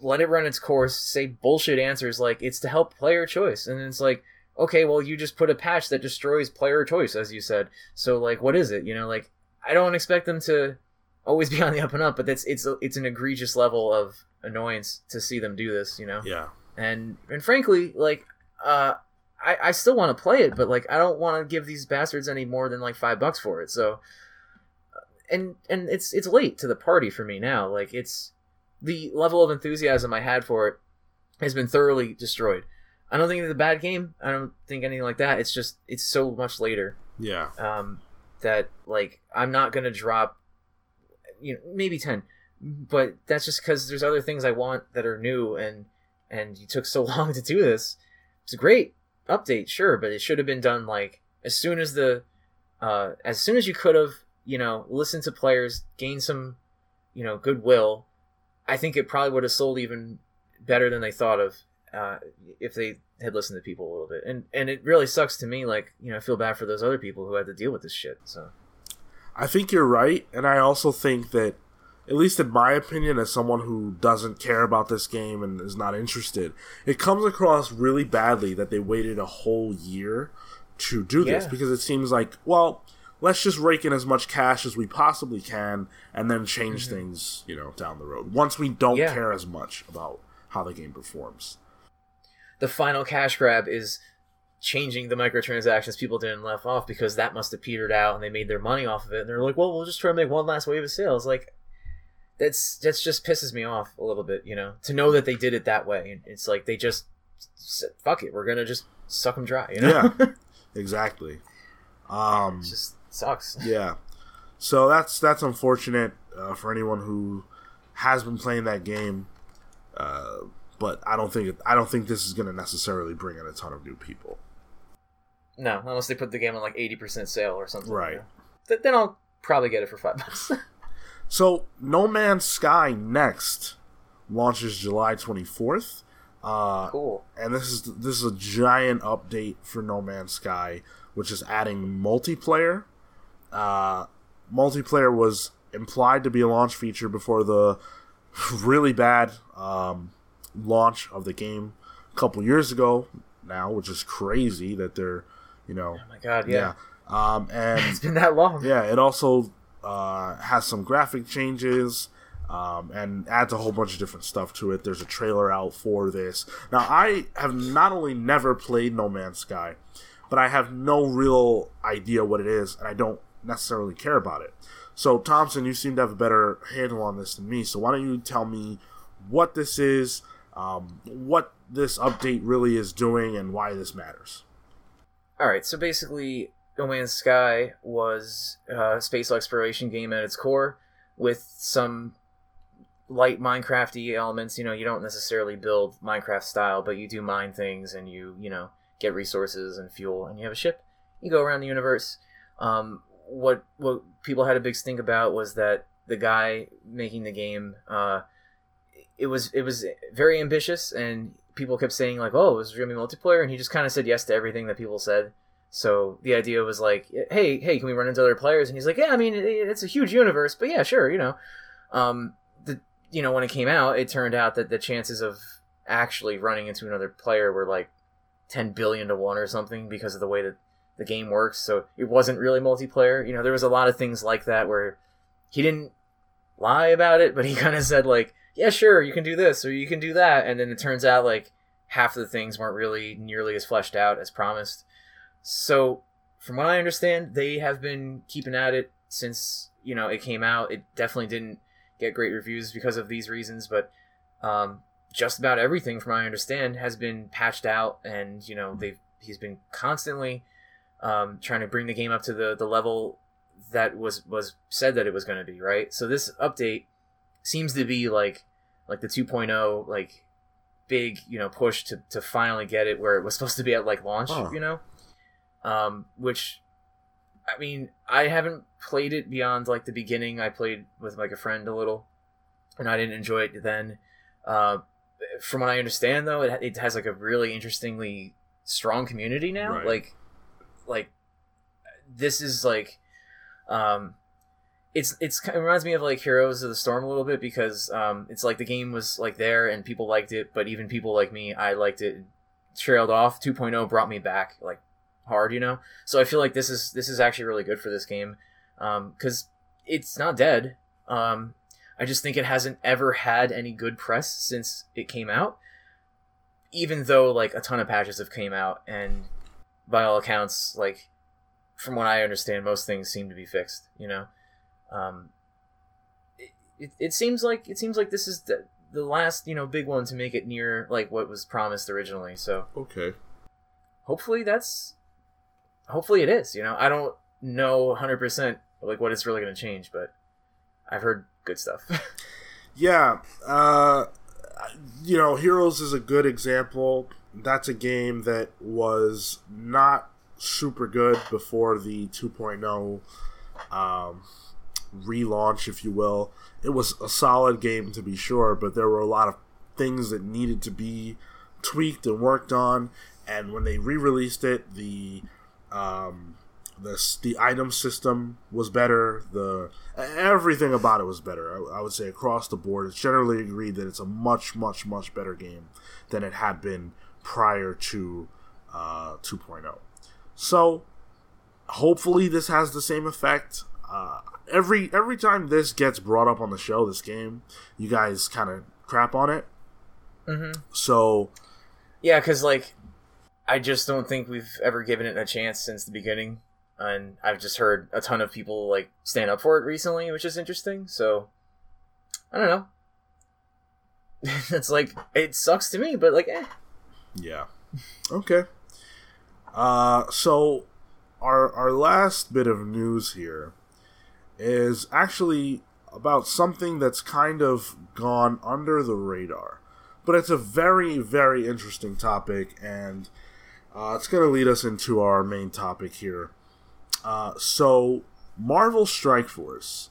let it run its course, say bullshit answers like it's to help player choice. And it's like, okay, well, you just put a patch that destroys player choice, as you said. So, like, what is it? You know, like, I don't expect them to always be on the up and up, but that's it's it's an egregious level of annoyance to see them do this. You know. Yeah. And and frankly, like, uh, I I still want to play it, but like, I don't want to give these bastards any more than like five bucks for it. So. And and it's it's late to the party for me now. Like it's the level of enthusiasm I had for it has been thoroughly destroyed. I don't think it's a bad game. I don't think anything like that. It's just it's so much later. Yeah. Um, that like I'm not gonna drop, you know, maybe ten, but that's just because there's other things I want that are new and and you took so long to do this. It's a great update, sure, but it should have been done like as soon as the, uh, as soon as you could have, you know, listened to players, gain some, you know, goodwill, I think it probably would have sold even better than they thought of uh, if they had listened to people a little bit. And and it really sucks to me. Like you know, I feel bad for those other people who had to deal with this shit. So I think you're right, and I also think that. At least in my opinion, as someone who doesn't care about this game and is not interested, it comes across really badly that they waited a whole year to do this because it seems like, well, let's just rake in as much cash as we possibly can and then change mm-hmm. things, you know, down the road. Once we don't yeah. care as much about how the game performs. The final cash grab is changing the microtransactions people didn't left off because that must have petered out and they made their money off of it and they're like, well, we'll just try to make one last wave of sales. Like that's that's just pisses me off a little bit, you know, to know that they did it that way. It's like they just said, fuck it, we're gonna just suck them dry, you know? Yeah, exactly. Um, just sucks. Yeah. So that's that's unfortunate uh, for anyone who has been playing that game. Uh, but I don't think I don't think this is going to necessarily bring in a ton of new people. No, unless they put the game on like eighty percent sale or something. Right. Th- then I'll probably get it for five bucks. so No Man's Sky next launches July twenty fourth. Uh, cool. And this is this is a giant update for No Man's Sky, which is adding multiplayer uh, multiplayer was implied to be a launch feature before the really bad um, launch of the game a couple years ago now, which is crazy that they're, you know. Oh my god, yeah. yeah. Um, and it's been that long. Yeah, it also uh, has some graphic changes. Um, and adds a whole bunch of different stuff to it. There's a trailer out for this. Now, I have not only never played No Man's Sky, but I have no real idea what it is, and I don't necessarily care about it. So, Thompson, you seem to have a better handle on this than me. So, why don't you tell me what this is, um, what this update really is doing, and why this matters? All right. So, basically, No Man's Sky was a space exploration game at its core with some light Minecrafty elements. You know, you don't necessarily build Minecraft style, but you do mine things and you, you know, get resources and fuel, and you have a ship. You go around the universe. Um, what what people had a big stink about was that the guy making the game, uh, it was it was very ambitious, and people kept saying like, "Oh, it was gonna be multiplayer," and he just kind of said yes to everything that people said. So the idea was like, "Hey, hey, can we run into other players?" And he's like, "Yeah, I mean, it's a huge universe, but yeah, sure, you know." Um, the you know when it came out, it turned out that the chances of actually running into another player were like 10 billion to 1 or something because of the way that the game works so it wasn't really multiplayer you know there was a lot of things like that where he didn't lie about it but he kind of said like yeah sure you can do this or you can do that and then it turns out like half of the things weren't really nearly as fleshed out as promised so from what i understand they have been keeping at it since you know it came out it definitely didn't get great reviews because of these reasons but um, just about everything, from what I understand, has been patched out, and you know they've he's been constantly um, trying to bring the game up to the the level that was was said that it was going to be. Right. So this update seems to be like like the 2.0 like big you know push to to finally get it where it was supposed to be at like launch. Huh. You know, um, which I mean I haven't played it beyond like the beginning. I played with like a friend a little, and I didn't enjoy it then. Uh, from what I understand, though, it, it has like a really interestingly strong community now. Right. Like, like this is like, um, it's it's it reminds me of like Heroes of the Storm a little bit because um, it's like the game was like there and people liked it, but even people like me, I liked it. Trailed off. 2.0 brought me back like hard, you know. So I feel like this is this is actually really good for this game because um, it's not dead. Um, I just think it hasn't ever had any good press since it came out. Even though like a ton of patches have came out and by all accounts, like from what I understand, most things seem to be fixed, you know. Um it, it, it seems like it seems like this is the, the last, you know, big one to make it near like what was promised originally. So Okay. Hopefully that's hopefully it is, you know. I don't know 100% like what it's really going to change, but I've heard good stuff. yeah, uh, you know, Heroes is a good example. That's a game that was not super good before the 2.0 um, relaunch, if you will. It was a solid game to be sure, but there were a lot of things that needed to be tweaked and worked on. And when they re-released it, the um, the the item system was better. The everything about it was better. I, I, would say across the board, it's generally agreed that it's a much much much better game than it had been prior to uh, 2.0. So hopefully this has the same effect. Uh, every every time this gets brought up on the show, this game, you guys kind of crap on it. Mm-hmm. So yeah, because like I just don't think we've ever given it a chance since the beginning and I've just heard a ton of people like stand up for it recently, which is interesting. So I don't know. it's like it sucks to me, but like, eh. Yeah. Okay. Uh, so our our last bit of news here is actually about something that's kind of gone under the radar, but it's a very very interesting topic, and uh, it's going to lead us into our main topic here. Uh, so, Marvel Strike Force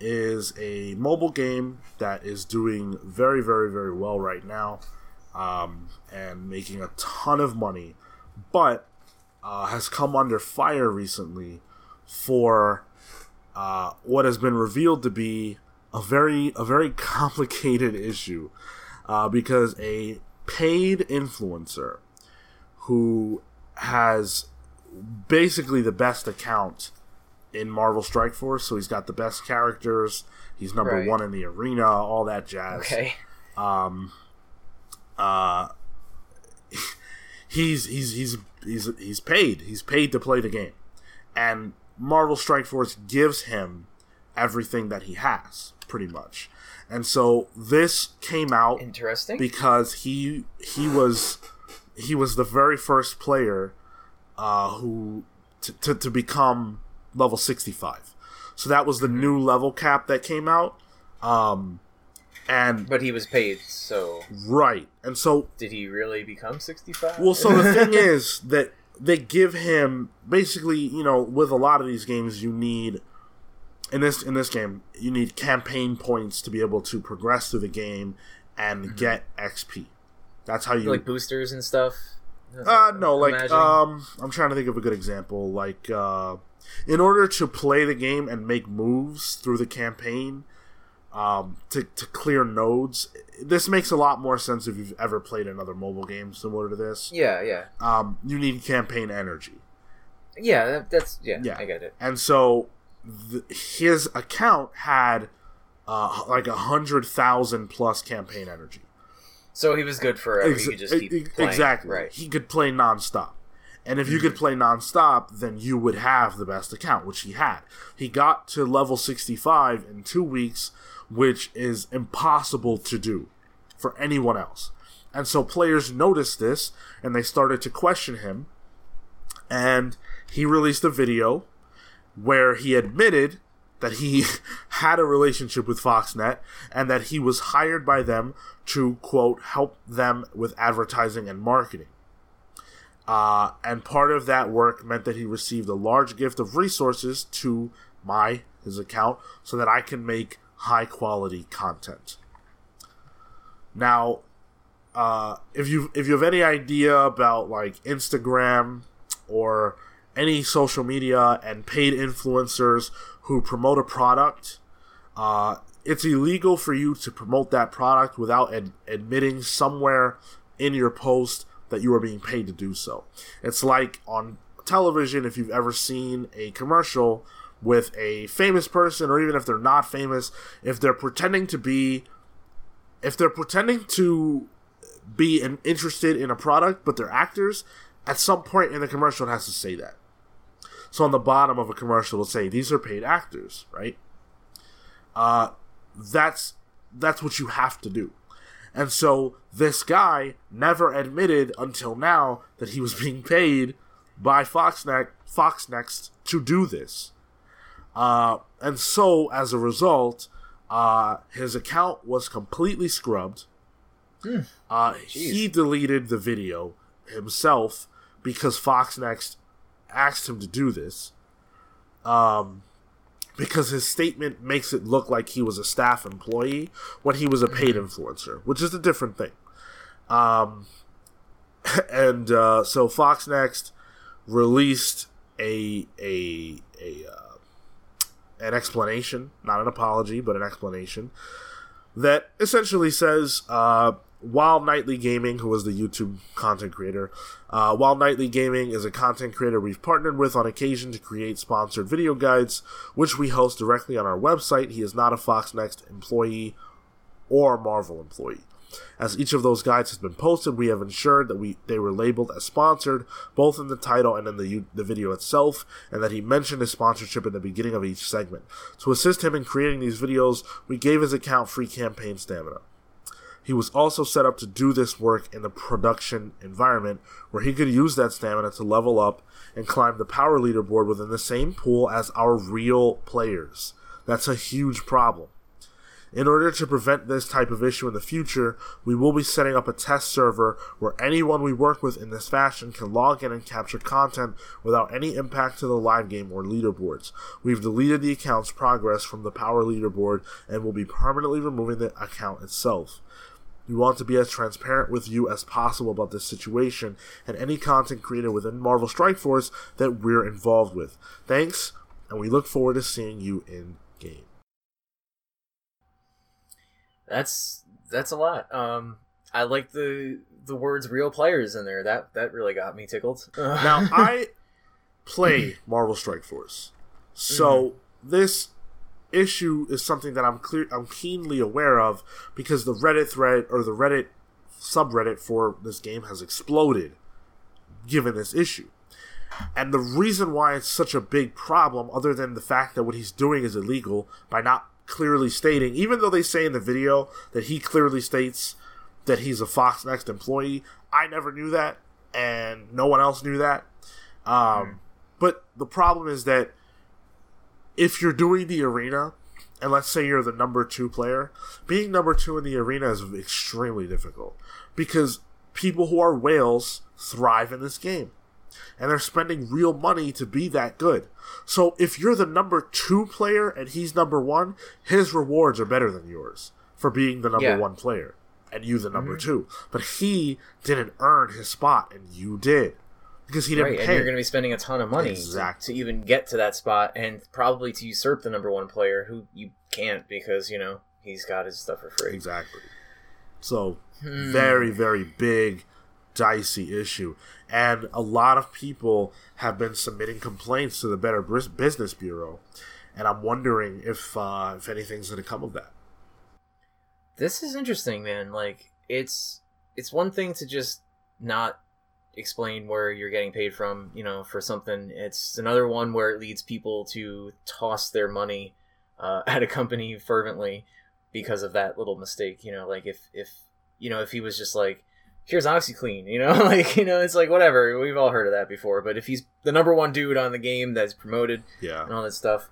is a mobile game that is doing very, very, very well right now um, and making a ton of money, but uh, has come under fire recently for uh, what has been revealed to be a very, a very complicated issue uh, because a paid influencer who has basically the best account in Marvel Strike Force. So he's got the best characters. He's number right. one in the arena, all that jazz. Okay. Um. Uh. He's he's he's he's he's paid. He's paid to play the game, and Marvel Strike Force gives him everything that he has, pretty much. And so this came out interesting because he he was he was the very first player uh, who t- to, to become level 65. So that was the mm-hmm. new level cap that came out. Um, and but he was paid, so right. And so did he really become 65? Well, so the thing is that they give him basically, you know, with a lot of these games, you need in this in this game, you need campaign points to be able to progress through the game and mm-hmm. get XP. That's how you like boosters and stuff. Uh, no, like um, I'm trying to think of a good example. Like, uh, in order to play the game and make moves through the campaign, um, to to clear nodes, this makes a lot more sense if you've ever played another mobile game similar to this. Yeah, yeah. Um, you need campaign energy. Yeah, that, that's yeah, yeah. I get it. And so, the, his account had uh, like a hundred thousand plus campaign energy. So he was good for Ex- he could just keep playing. Exactly. Right. He could play nonstop. And if you mm-hmm. could play nonstop, then you would have the best account, which he had. He got to level 65 in two weeks, which is impossible to do for anyone else. And so players noticed this and they started to question him. And he released a video where he admitted that he had a relationship with Foxnet and that he was hired by them to, quote, help them with advertising and marketing. Uh, and part of that work meant that he received a large gift of resources to my his account so that I can make high quality content. Now, uh, if you if you have any idea about like Instagram or any social media and paid influencers who promote a product, uh, it's illegal for you to promote that product without ad- admitting somewhere in your post that you are being paid to do so. It's like on television if you've ever seen a commercial with a famous person or even if they're not famous, if they're pretending to be if they're pretending to be an, interested in a product but they're actors, at some point in the commercial it has to say that. So on the bottom of a commercial, it'll say these are paid actors, right? Uh, that's that's what you have to do. And so this guy never admitted until now that he was being paid by Foxnet, Foxnext to do this. Uh, and so as a result, uh, his account was completely scrubbed. Mm. Uh, he deleted the video himself because Foxnext asked him to do this. Um, because his statement makes it look like he was a staff employee when he was a paid mm-hmm. influencer, which is a different thing. Um, and uh, so Foxnext released a a a uh, an explanation, not an apology, but an explanation that essentially says uh, Wild Knightly Gaming, who was the YouTube content creator, uh, Wild Knightly Gaming is a content creator we've partnered with on occasion to create sponsored video guides, which we host directly on our website. He is not a Fox Next employee or Marvel employee. As each of those guides has been posted, we have ensured that we they were labeled as sponsored, both in the title and in the, the video itself, and that he mentioned his sponsorship in the beginning of each segment. To assist him in creating these videos, we gave his account free campaign stamina. He was also set up to do this work in the production environment where he could use that stamina to level up and climb the power leaderboard within the same pool as our real players. That's a huge problem. In order to prevent this type of issue in the future, we will be setting up a test server where anyone we work with in this fashion can log in and capture content without any impact to the live game or leaderboards. We've deleted the account's progress from the power leaderboard and will be permanently removing the account itself. We want to be as transparent with you as possible about this situation and any content created within Marvel Strike Force that we're involved with. Thanks, and we look forward to seeing you in game. That's that's a lot. Um, I like the the words "real players" in there. That that really got me tickled. now I play Marvel Strike Force, so mm-hmm. this issue is something that I'm clear I'm keenly aware of because the Reddit thread or the Reddit subreddit for this game has exploded given this issue. And the reason why it's such a big problem, other than the fact that what he's doing is illegal by not clearly stating, even though they say in the video that he clearly states that he's a Foxnext employee, I never knew that, and no one else knew that. Um, mm. But the problem is that if you're doing the arena, and let's say you're the number two player, being number two in the arena is extremely difficult because people who are whales thrive in this game. and they're spending real money to be that good. So if you're the number two player and he's number one, his rewards are better than yours for being the number Yeah. one player and you the number Mhm. two. But he didn't earn his spot and you did because he didn't right, and you're going to be spending a ton of money to- Exactly. to, even get to that spot, and probably to usurp the number one player who you can't because you know he's got his stuff for free. exactly. So Hmm. very very big dicey issue and a lot of people have been submitting complaints to the better business bureau and i'm wondering if uh, if anything's going to come of that This is interesting, man. Like it's it's one thing to just not explain where you're getting paid from, you know, for something. It's another one where it leads people to toss their money uh, at a company fervently because of that little mistake. You know, like if if you know if he was just like, here's OxiClean, you know, like you know, it's like whatever. We've all heard of that before. But if he's the number one dude on the game that's promoted, yeah and all that stuff.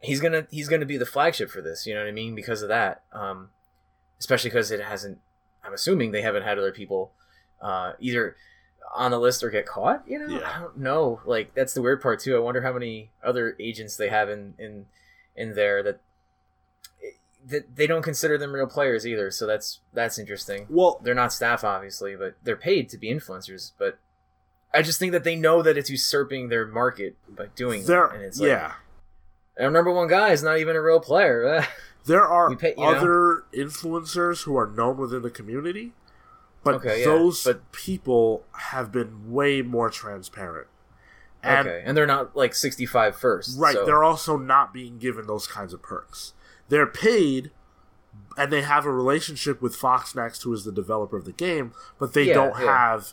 He's gonna he's gonna be the flagship for this. You know what I mean? Because of that, um, especially because it hasn't. I'm assuming they haven't had other people uh, either on the list or get caught. You know, Yeah. I don't know. Like that's the weird part too. I wonder how many other agents they have in in in there that that they don't consider them real players either. So that's that's interesting well they're not staff obviously but they're paid to be influencers but i just think that they know that it's usurping their market by doing that and it's like yeah our number one guy is not even a real player there are pay- you know? other influencers who are known within the community but Okay, yeah, those but- people have been way more transparent and okay and they're not like 65 first Right, so- they're also not being given those kinds of perks. They're paid and they have a relationship with Fox Next, who is the developer of the game, but they Yeah, don't yeah. have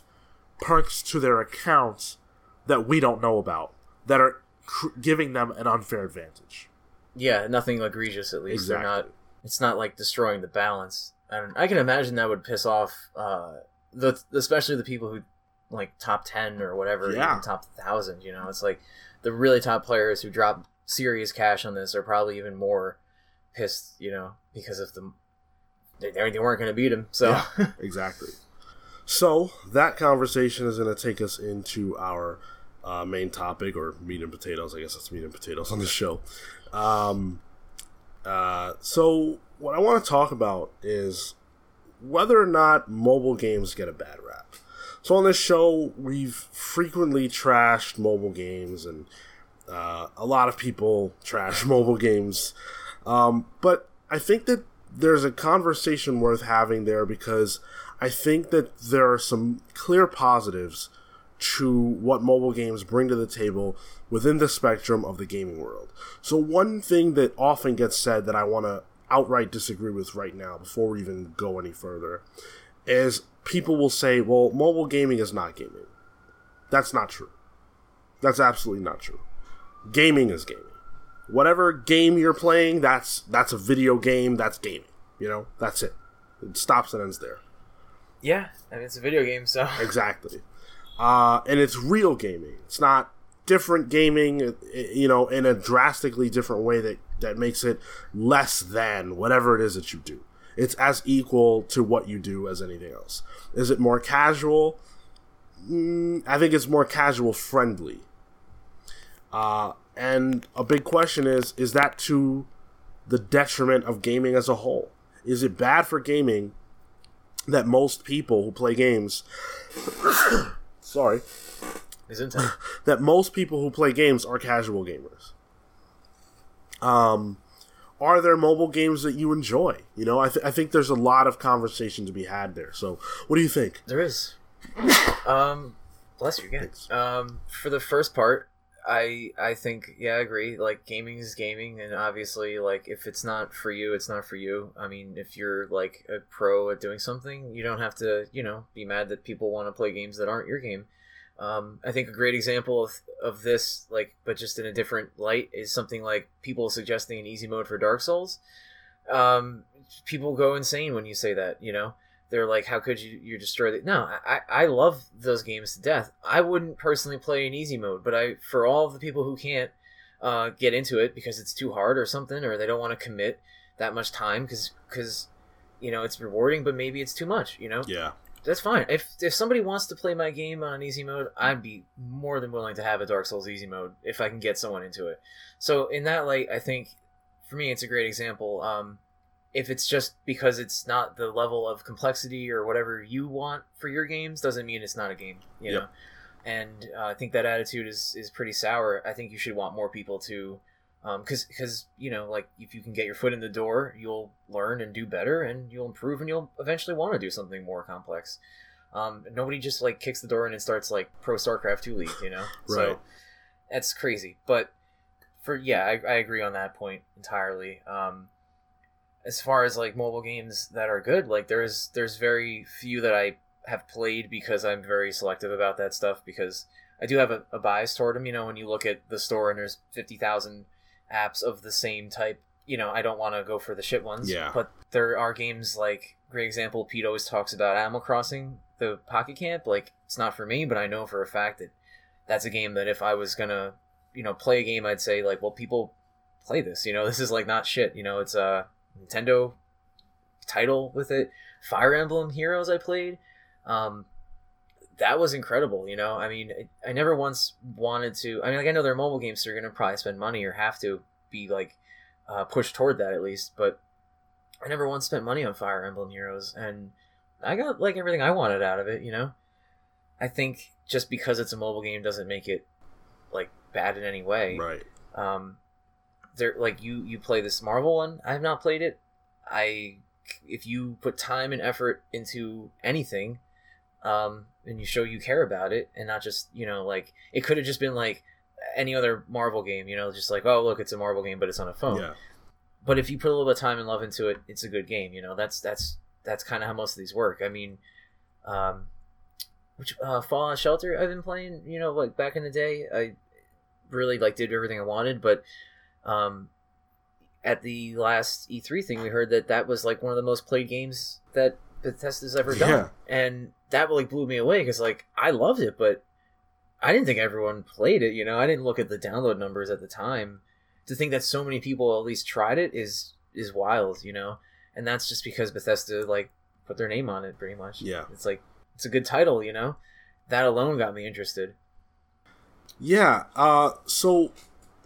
perks to their accounts that we don't know about that are cr- giving them an unfair advantage. yeah nothing egregious at least they're not it's not like destroying the balance and i can imagine that would piss off uh the especially the people who like top 10 or whatever Yeah. even top 1000 you know it's like the really top players who drop serious cash on this are probably even more pissed you know because of the they, they weren't going to beat him so Yeah. Exactly. So that conversation is going to take us into our uh, main topic, or meat and potatoes. I guess that's meat and potatoes on the show. Um, uh, so what I want to talk about is whether or not mobile games get a bad rap. So on this show, we've frequently trashed mobile games, and uh, a lot of people trash mobile games. Um, but I think that there's a conversation worth having there because I think that there are some clear positives to what mobile games bring to the table within the spectrum of the gaming world. So, one thing that often gets said that I want to outright disagree with right now before we even go any further is people will say, well, mobile gaming is not gaming. That's not true. That's absolutely not true. Gaming is gaming. Whatever game you're playing, that's that's a video game, that's gaming. You know, that's it. It stops and ends there. yeah mean, it's a video game so Exactly. Uh, and it's real gaming. It's not different gaming, uh, you know, in a drastically different way that, that makes it less than whatever it is that you do. It's as equal to what you do as anything else. Is it more casual? Mm, I think it's more casual friendly. Uh, and a big question is is that to the detriment of gaming as a whole? Is it bad for gaming that most people who play games sorry isn't that most people who play games are casual gamers um are there mobile games that you enjoy you know I, th- I think there's a lot of conversation to be had there so what do you think There is. Um, bless you again. Thanks. Um, for the first part, I I think yeah, I agree. Like gaming is gaming, and obviously, like if it's not for you, it's not for you. I mean, if you're like a pro at doing something, you don't have to, you know, be mad that people want to play games that aren't your game. Um, I think a great example of of this, like, but just in a different light, is something like people suggesting an easy mode for Dark Souls. Um, people go insane when you say that. You know, they're like, "How could you you destroy the?" No, I I love those games to death. I wouldn't personally play in easy mode, but I for all of the people who can't uh, get into it because it's too hard or something, or they don't want to commit that much time because because you know it's rewarding, but maybe it's too much. You know, yeah that's fine. If if somebody wants to play my game on easy mode, I'd be more than willing to have a Dark Souls easy mode if I can get someone into it. So in that light, I think for me it's a great example. Um, if it's just because it's not the level of complexity or whatever you want for your games, doesn't mean it's not a game. You Yep. know, and uh, I think that attitude is is pretty sour. I think you should want more people to. Because, because you know, like if you can get your foot in the door, you'll learn and do better, and you'll improve, and you'll eventually want to do something more complex. Um, nobody just like kicks the door in and starts like pro StarCraft two league, you know. Right. So that's crazy. But for yeah, I, I agree on that point entirely. Um, as far as like mobile games that are good, like there's there's very few that I have played because I'm very selective about that stuff because I do have a, a bias toward them. You know, when you look at the store and there's fifty thousand apps of the same type, you know, I don't want to go for the shit ones. Yeah. But there are games like great example. Pete always talks about Animal Crossing, the Pocket Camp. Like it's not for me, but I know for a fact that that's a game that if I was gonna, you know, play a game, I'd say like, well, people play this. You know, this is like not shit. You know, it's a Nintendo title with it. Fire Emblem Heroes I played. Um, that was incredible. You know, I mean, I, I never once wanted to. I mean, like I know they're mobile games, so you're gonna probably spend money or have to be like uh, pushed toward that at least. But I never once spent money on Fire Emblem Heroes, and I got like everything I wanted out of it. You know, I think just because it's a mobile game doesn't make it like bad in any way. Right. Um, there like you you play this Marvel one. I have not played it. I if you put time and effort into anything, um, and you show you care about it, and not just you know like it could have just been like any other Marvel game. You know, just like oh look, it's a Marvel game, but it's on a phone. Yeah. But if you put a little bit of time and love into it, it's a good game. You know, that's that's that's kind of how most of these work. I mean, um, which uh, Fallout Shelter I've been playing. You know, like back in the day, I really like did everything I wanted, but um, at the last E3 thing, we heard that that was like one of the most played games that Bethesda's ever done, Yeah. and that like blew me away because like I loved it, but I didn't think everyone played it. You know, I didn't look at the download numbers at the time. To think that so many people at least tried it is is wild, you know, and that's just because Bethesda like put their name on it pretty much. Yeah. it's like it's a good title, you know. That alone got me interested. Yeah. Uh, so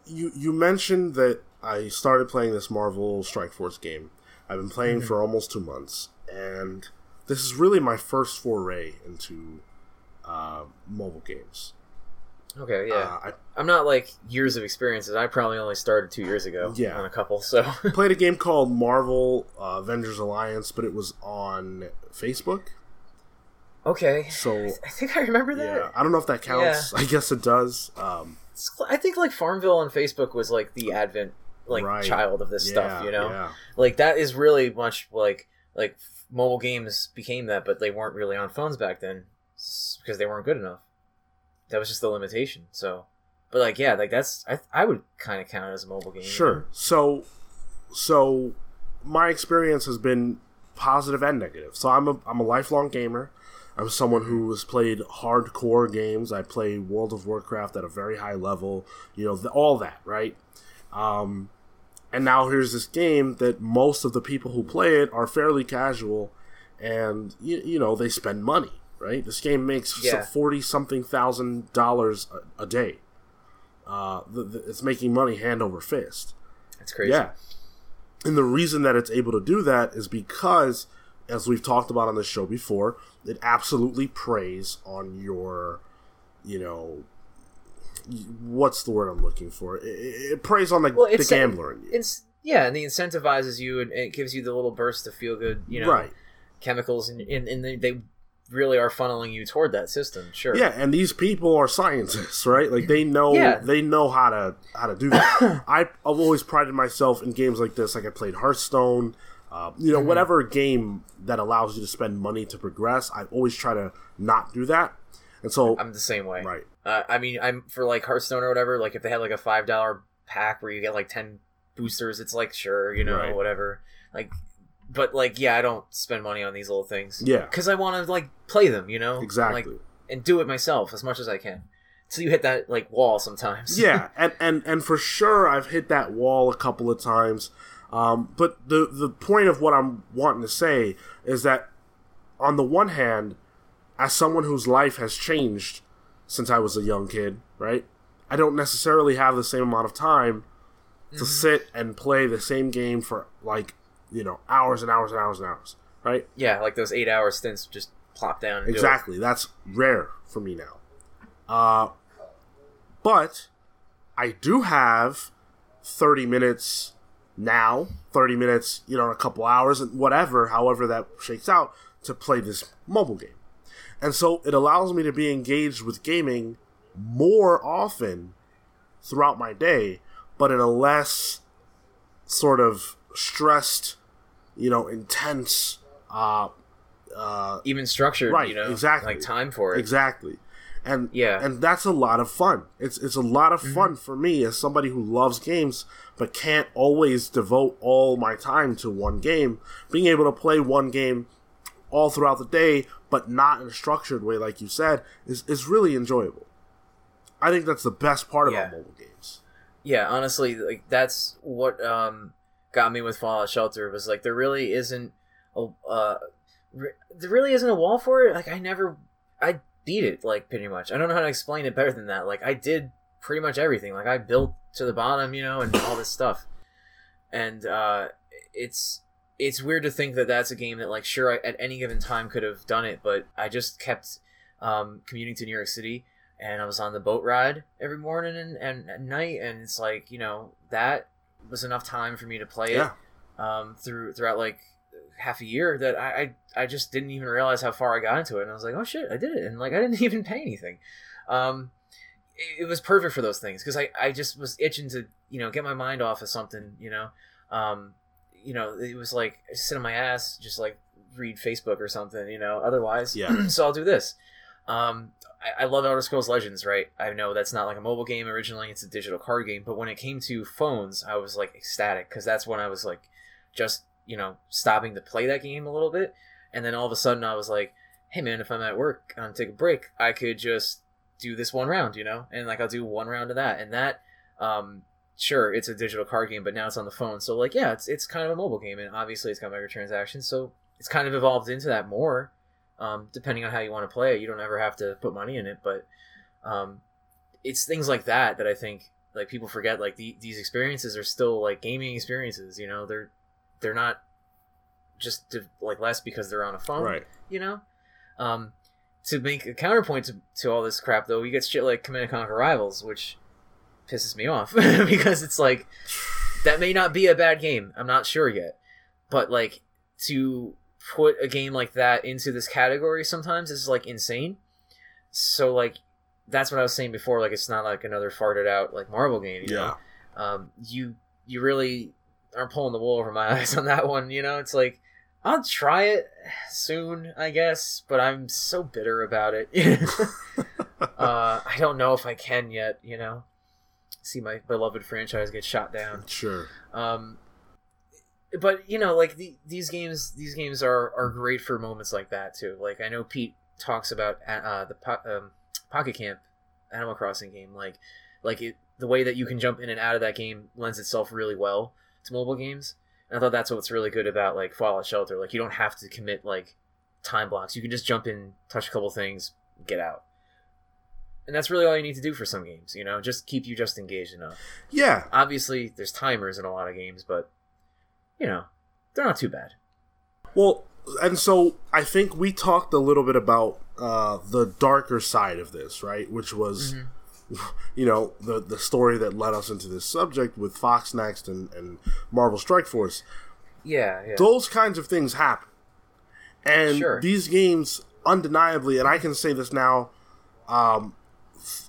you you mentioned that I started playing this Marvel Strike Force game. I've been playing Mhm. for almost two months, and this is really my first foray into uh, mobile games. Okay, yeah. Uh, I'm not like years of experiences. I probably only started two years ago. Yeah. on a couple. So played a game called Marvel uh, Avengers Alliance, but it was on Facebook. okay, So I think I remember that. yeah, I don't know if that counts. I guess it does. Um, I think like Farmville on Facebook was like the advent like Right. child of this yeah, stuff. You know, yeah. like that is really much like like mobile games became that, but they weren't really on phones back then because they weren't good enough. That was just the limitation. So, but like yeah, like that's I I would kind of count it as a mobile game. Sure. So, so my experience has been positive and negative. So I'm a I'm a lifelong gamer. I'm someone who has played hardcore games. I play World of Warcraft at a very high level. You know, the, all that, right? Um, and now here's this game that most of the people who play it are fairly casual, and you, you know they spend money, right? This game makes Yeah. forty something thousand dollars a, a day. Uh, the, the, it's making money hand over fist. It's crazy. Yeah. And the reason that it's able to do that is because, as we've talked about on the show before, it absolutely preys on your, you know, what's the word I'm looking for? It, it preys on the, Well, the gambler in you. It's yeah, and it incentivizes you, and it gives you the little burst of feel good, you know, right. chemicals, and, and, and they, they really are funneling you toward that system. Sure. Yeah, and these people are scientists, right? Like they know Yeah. they know how to how to do that. I, I've always prided myself in games like this. Like I played Hearthstone, uh, you know, Mhm. whatever game that allows you to spend money to progress. I always try to not do that. And so, I'm the same way. right, Uh, I mean, I'm for like Hearthstone or whatever. Like if they had like a five dollar pack where you get like ten boosters, it's like sure, you know, Right. whatever. Like, but like yeah, I don't spend money on these little things. Yeah. because I want to like play them, you know, exactly. like and do it myself as much as I can. So you hit that like wall sometimes. yeah, and, and and for sure, I've hit that wall a couple of times. Um, but the the point of what I'm wanting to say is that on the one hand, as someone whose life has changed since I was a young kid, right? I don't necessarily have the same amount of time to mm-hmm. sit and play the same game for like you know hours and hours and hours and hours, right? Yeah, like those eight hour stints just plop down. exactly, that's rare for me now. Uh, but I do have thirty minutes now, thirty minutes, you know, in a couple hours, and whatever, however that shakes out, to play this mobile game. And so it allows me to be engaged with gaming more often throughout my day, but in a less sort of stressed, you know, intense, uh, uh, even structured, right? You know, exactly, like time for it, exactly. And yeah, and that's a lot of fun. It's it's a lot of mm-hmm. fun for me as somebody who loves games but can't always devote all my time to one game. Being able to play one game all throughout the day, but not in a structured way, like you said, is is really enjoyable. I think that's the best part about mobile games. Yeah, honestly, like that's what um, got me with Fallout Shelter was like there really isn't a uh, re- there really isn't a wall for it. Like I never, I beat it like pretty much. I don't know how to explain it better than that. Like I did pretty much everything. Like I built to the bottom, you know, and all this stuff. And uh, it's it's weird to think that that's a game that like sure I, at any given time could have done it, but I just kept um, commuting to New York City and I was on the boat ride every morning and, and at night, and it's like you know that was enough time for me to play yeah. it um, through throughout like half a year that I, I, I just didn't even realize how far I got into it, and I was like, oh shit, I did it, and like I didn't even pay anything. Um, it, it was perfect for those things because I, I just was itching to you know get my mind off of something, you know. Um, you know, it was like sit on my ass, just like read Facebook or something, you know. Otherwise, yeah. so I'll do this. Um, I, I love Elder Scrolls Legends, right? I know that's not like a mobile game originally; it's a digital card game. But when it came to phones, I was like ecstatic because that's when I was like just you know stopping to play that game a little bit, and then all of a sudden I was like, hey man, if I'm at work and take a break, I could just do this one round, you know, and like I'll do one round of that, and that, um, sure, it's a digital card game, but now it's on the phone, so like yeah, it's it's kind of a mobile game, and obviously it's got microtransactions, so it's kind of evolved into that more um, depending on how you want to play it. You don't ever have to put money in it, but um, it's things like that that I think like people forget. Like the, these experiences are still like gaming experiences. You know, they're they're not just to, like less because they're on a phone. Right. You know. Um, to make a counterpoint to, to all this crap, though, we get shit like Command and Conquer Rivals, which pisses me off because it's like that may not be a bad game. I'm not sure yet, but like to put a game like that into this category sometimes is like insane. So like that's what I was saying before. Like it's not like another farted out like Marvel game. You yeah. Know? Um, you you really aren't pulling the wool over my eyes on that one. You know, it's like I'll try it soon, I guess, but I'm so bitter about it. uh, I don't know if I can yet. You know, see my beloved franchise get shot down. Sure. Um, but you know, like the, these games, these games are are great for moments like that too. Like I know Pete talks about uh, the po- um, Pocket Camp Animal Crossing game, like like it, the way that you can jump in and out of that game lends itself really well to mobile games. And I thought that's what's really good about like Fallout Shelter. Like you don't have to commit like time blocks. You can just jump in, touch a couple things, get out. And that's really all you need to do for some games, you know, just keep you just engaged enough. Yeah. Obviously, there's timers in a lot of games, but you know, they're not too bad. Well, and so I think we talked a little bit about uh, the darker side of this, right? Which was, mm-hmm. you know, the the story that led us into this subject with Fox Next and, and Marvel Strike Force. Yeah, yeah. Those kinds of things happen. And sure. these games, undeniably, and I can say this now um,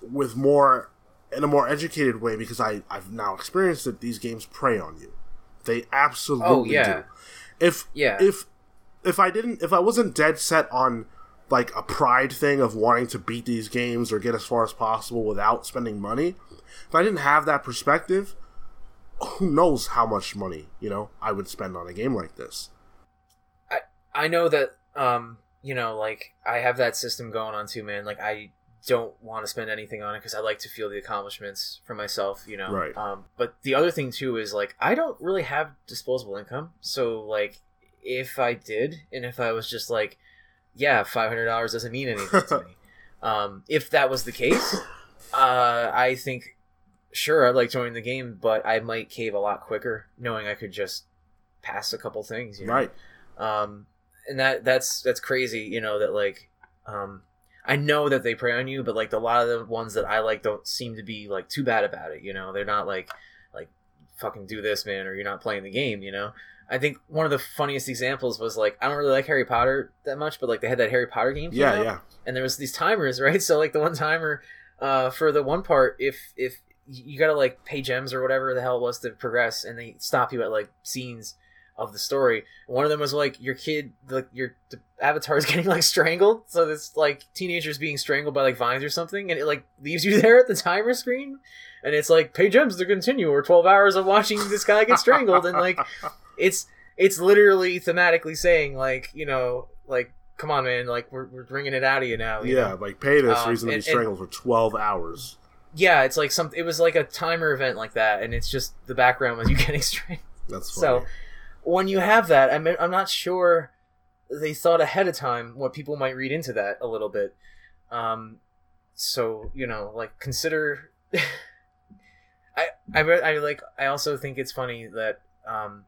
with more, in a more educated way because I, I've now experienced it, these games prey on you. They absolutely oh, yeah. do. If yeah. if if I didn't if I wasn't dead set on like a pride thing of wanting to beat these games or get as far as possible without spending money, if I didn't have that perspective, who knows how much money, you know, I would spend on a game like this. I I know that um, you know, like I have that system going on too, man. Like I don't want to spend anything on it because I like to feel the accomplishments for myself, you know. Right. Um, but the other thing too is like I don't really have disposable income, so like if I did, and if I was just like yeah, five hundred dollars doesn't mean anything to me. Um, if that was the case, uh, I think sure I'd like joining the game, but I might cave a lot quicker, knowing I could just pass a couple things. You know? Right. Um, and that that's that's crazy. You know that like, um, I know that they prey on you, but like a lot of the ones that I like don't seem to be like too bad about it. You know, they're not like like fucking do this, man, or you're not playing the game. You know. I think one of the funniest examples was like I don't really like Harry Potter that much, but like they had that Harry Potter game. Yeah, out, yeah. and there was these timers, right? So like the one timer uh, for the one part, if if you gotta like pay gems or whatever the hell it was to progress, and they stop you at like scenes of the story. One of them was like your kid, like your the avatar is getting like strangled, so it's like teenagers being strangled by like vines or something, and it like leaves you there at the timer screen, and it's like pay gems to continue or twelve hours of watching this guy get strangled, and like it's it's literally thematically saying like you know like come on man like we're, we're bringing it out of you now you yeah, know? like pay this Um, reason to be strangled for twelve hours. yeah it's like some it was like a timer event like that and it's just the background was you getting strangled That's so when you have that I mean, i'm not sure they thought ahead of time what people might read into that a little bit um so you know like consider i i, I like i also think it's funny that um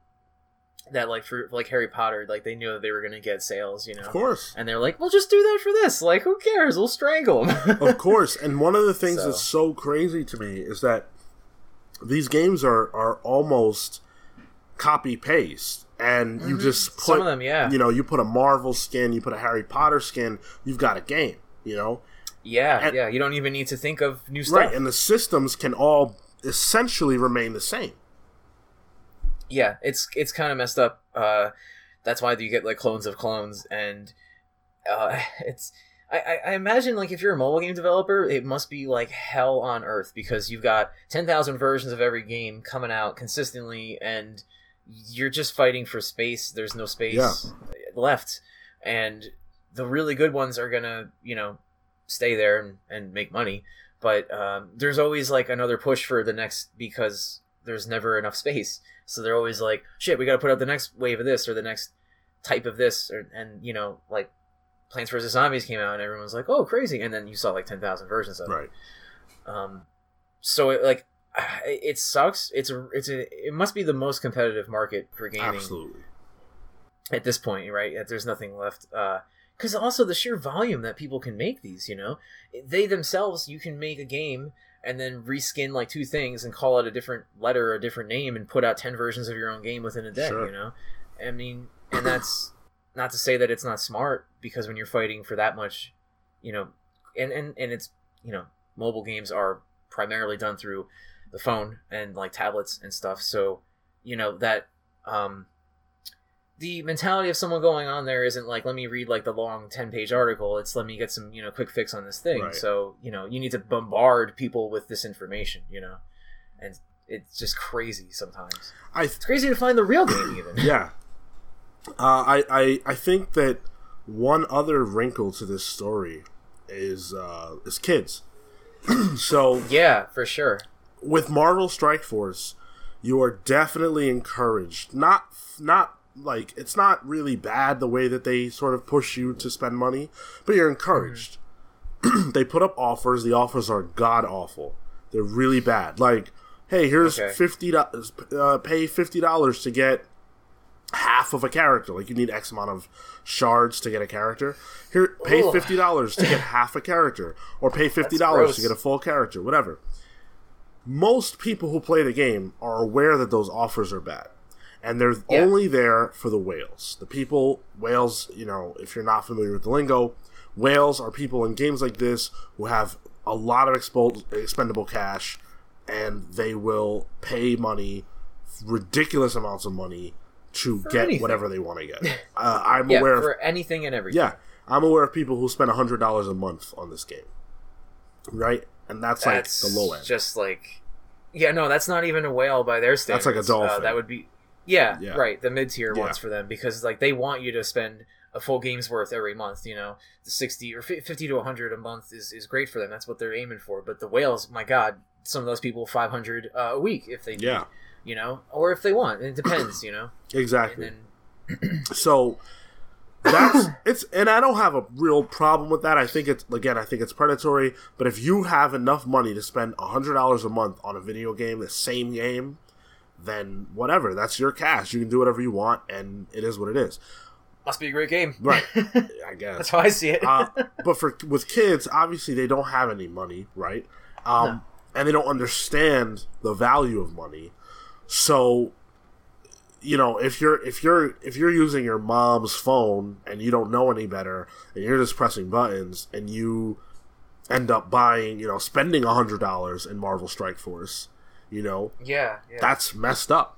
that like for like harry potter like they knew that they were gonna get sales you know of course. and they're like, "Well, just do that for this. Like, who cares? We'll strangle them." of course. And one of the things So- that's so crazy to me is that these games are are almost copy paste, and you Mhm. just put Some of them, yeah, you know you put a Marvel skin, you put a Harry Potter skin, you've got a game. You know, yeah, and- yeah. You don't even need to think of new stuff. right? And the systems can all essentially remain the same. Yeah, it's it's kind of messed up. Uh, that's why you get like clones of clones, and uh, it's. I, I- imagine like if you're a mobile game developer, it must be like hell on earth because you've got ten thousand versions of every game coming out consistently, and you're just fighting for space. There's no space Yeah. left, and the really good ones are gonna you know stay there and, and make money. But um, there's always like another push for the next because there's never enough space. So they're always like, shit, we got to put out the next wave of this or the next type of this, or, and you know, like Plants vs Zombies came out and everyone's like, oh, crazy, and then you saw like ten thousand versions of it. Right. Um, so it like it it sucks. It's a it's a it must be the most competitive market for gaming Absolutely. at this point, right? There's nothing left. Uh, Because also the sheer volume that people can make these, you know, they themselves, you can make a game and then reskin like two things and call it a different letter or a different name and put out 10 versions of your own game within a day, Sure. you know? I mean, and that's not to say that it's not smart because when you're fighting for that much, you know, and, and, and it's, you know, mobile games are primarily done through the phone and like tablets and stuff. So, you know, that, um, the mentality of someone going on there isn't like let me read like the long 10 page article it's let me get some you know quick fix on this thing Right. so you know you need to bombard people with this information you know and it's just crazy sometimes I it's crazy to find the real game even yeah. Uh, I, I I think that one other wrinkle to this story is uh, is kids. so yeah for sure with Marvel Strike Force, you are definitely encouraged. Not not like it's not really bad the way that they sort of push you to spend money, but you're encouraged. they put up offers. The offers are god awful. They're really bad. Like, hey, here's Okay. fifty dollars. Uh, pay fifty dollars to get half of a character. Like you need X amount of shards to get a character. Here, pay Ugh. fifty dollars to get half a character, or pay fifty dollars to get a full character. Whatever. Most people who play the game are aware that those offers are bad, and they're Yeah. only there for the whales. The people whales. You know, if you're not familiar with the lingo, whales are people in games like this who have a lot of expo- expendable cash, and they will pay money, ridiculous amounts of money, to For get anything. whatever they want to get. Uh, I'm yeah aware of for anything and everything yeah, I'm aware of people who spend hundred dollars a month on this game, right? And that's, that's like the low end. just like yeah no that's not even a whale by their standards That's like a dolphin. uh, that would be yeah, Yeah. right the mid-tier Yeah. ones for them because like they want you to spend a full game's worth every month you know the 60 or 50 to 100 a month is, is great for them that's what they're aiming for but the whales my god some of those people 500 uh, a week if they need, yeah, you know or if they want it depends you know and exactly. then So that's it's and I don't have a real problem with that. I think it's again, I think it's predatory. But if you have enough money to spend hundred dollars a month on a video game, the same game, then whatever. That's your cash. You can do whatever you want, and it is what it is. Must be a great game, right? I guess that's how I see it. uh, but for with kids, obviously they don't have any money, right? Um, no. And they don't understand the value of money. So you know if you're if you're if you're using your mom's phone and you don't know any better and you're just pressing buttons and you end up buying you know spending a hundred dollars in marvel strike force you know yeah, yeah that's messed up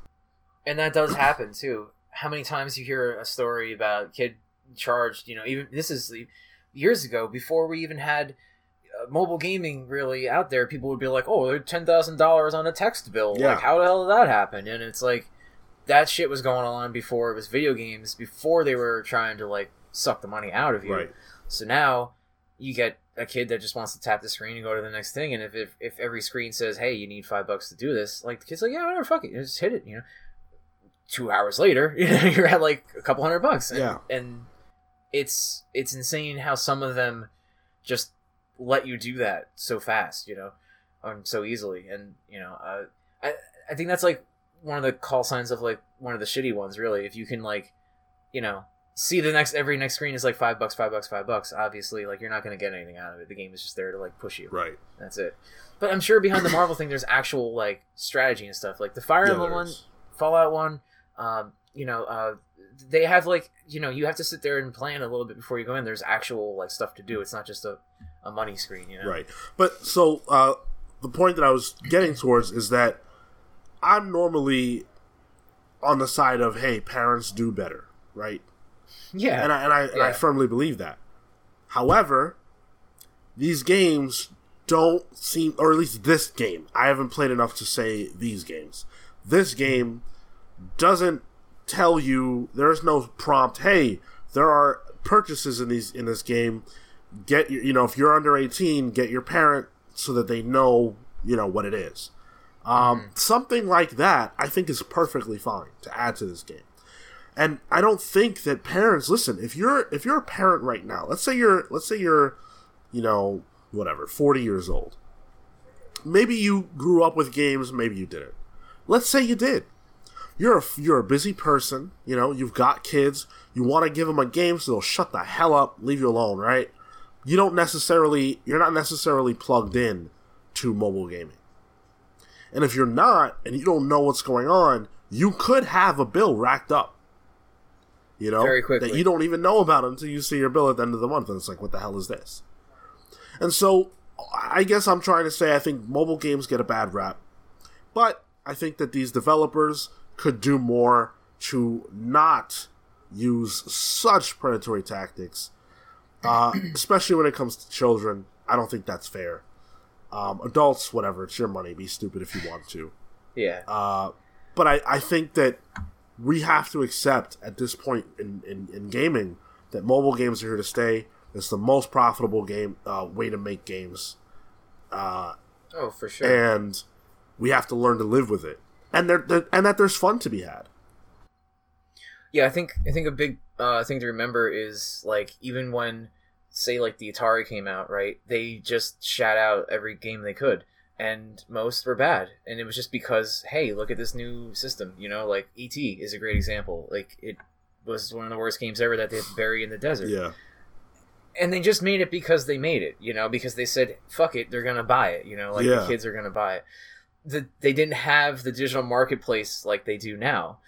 and that does happen too how many times you hear a story about kid charged you know even this is years ago before we even had uh, mobile gaming really out there people would be like oh they're $10000 on a text bill yeah. like how the hell did that happen and it's like that shit was going on before it was video games, before they were trying to like suck the money out of you. Right. So now you get a kid that just wants to tap the screen and go to the next thing, and if, if, if every screen says, "Hey, you need five bucks to do this," like the kid's like, "Yeah, whatever, fuck it, just hit it," you know. Two hours later, you know, you're at like a couple hundred bucks. And, yeah, and it's it's insane how some of them just let you do that so fast, you know, um, so easily, and you know, uh, I I think that's like one of the call signs of like one of the shitty ones really if you can like you know see the next every next screen is like five bucks five bucks five bucks obviously like you're not going to get anything out of it. The game is just there to like push you. Right. That's it. But i'm sure behind the marvel thing there's actual like strategy and stuff. Like the fire yeah, emblem one fallout one um, you know uh, they have like you know you have to sit there and plan a little bit before you go in. There's actual like stuff to do. It's not just a, a money screen you know? Right. But so uh, the point that i was getting towards is that I'm normally on the side of hey, parents do better, right? Yeah, and I and I, yeah. and I firmly believe that. However, these games don't seem, or at least this game, I haven't played enough to say these games. This game doesn't tell you. There's no prompt. Hey, there are purchases in these in this game. Get your, you know, if you're under 18, get your parent so that they know, you know, what it is. Um, mm-hmm. Something like that, I think, is perfectly fine to add to this game. And I don't think that parents listen. If you're if you're a parent right now, let's say you're let's say you're, you know, whatever, forty years old. Maybe you grew up with games, maybe you didn't. Let's say you did. You're a, you're a busy person, you know, you've got kids, you want to give them a game so they'll shut the hell up, leave you alone, right? You don't necessarily, you're not necessarily plugged in to mobile gaming. And if you're not, and you don't know what's going on, you could have a bill racked up. You know, Very quickly. that you don't even know about until you see your bill at the end of the month, and it's like, what the hell is this? And so, I guess I'm trying to say I think mobile games get a bad rap, but I think that these developers could do more to not use such predatory tactics, uh, especially when it comes to children. I don't think that's fair. Um, adults, whatever, it's your money. Be stupid if you want to. Yeah. Uh, but I, I think that we have to accept at this point in, in, in gaming that mobile games are here to stay. It's the most profitable game uh, way to make games. Uh, oh, for sure. And we have to learn to live with it, and there and that there's fun to be had. Yeah, I think I think a big uh, thing to remember is like even when say like the Atari came out, right? They just shat out every game they could, and most were bad. And it was just because, hey, look at this new system. You know, like ET is a great example. Like it was one of the worst games ever that they had to bury in the desert. Yeah. And they just made it because they made it, you know, because they said, "Fuck it, they're gonna buy it," you know, like yeah. the kids are gonna buy it. The, they didn't have the digital marketplace like they do now.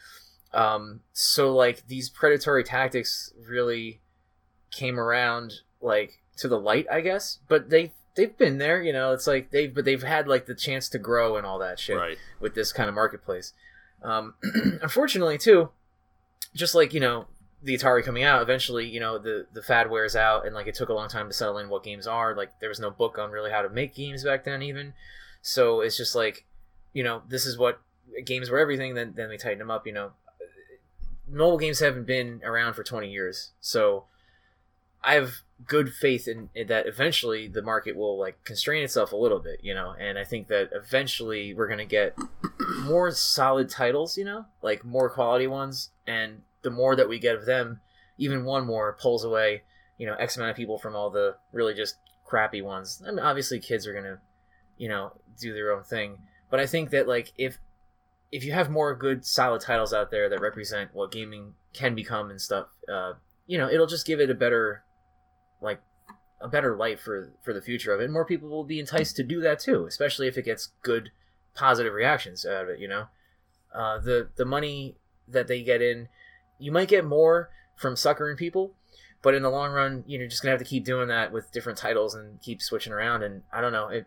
Um, so like these predatory tactics really came around like to the light, I guess. But they they've been there, you know. It's like they've but they've had like the chance to grow and all that shit right. with this kind of marketplace. Um, unfortunately, too, just like you know the Atari coming out, eventually you know the the fad wears out, and like it took a long time to settle in what games are. Like there was no book on really how to make games back then, even. So it's just like, you know, this is what games were everything. Then then they tighten them up. You know, mobile games haven't been around for twenty years, so I have good faith in, in, that eventually the market will like constrain itself a little bit, you know, and I think that eventually we're gonna get more solid titles, you know, like more quality ones, and the more that we get of them, even one more pulls away, you know, X amount of people from all the really just crappy ones. I mean, obviously, kids are gonna, you know, do their own thing. But I think that like if if you have more good solid titles out there that represent what gaming can become and stuff, uh, you know, it'll just give it a better like a better light for for the future of it. And more people will be enticed to do that too, especially if it gets good positive reactions out of it. You know, uh, the the money that they get in, you might get more from suckering people, but in the long run, you're just gonna have to keep doing that with different titles and keep switching around. And I don't know if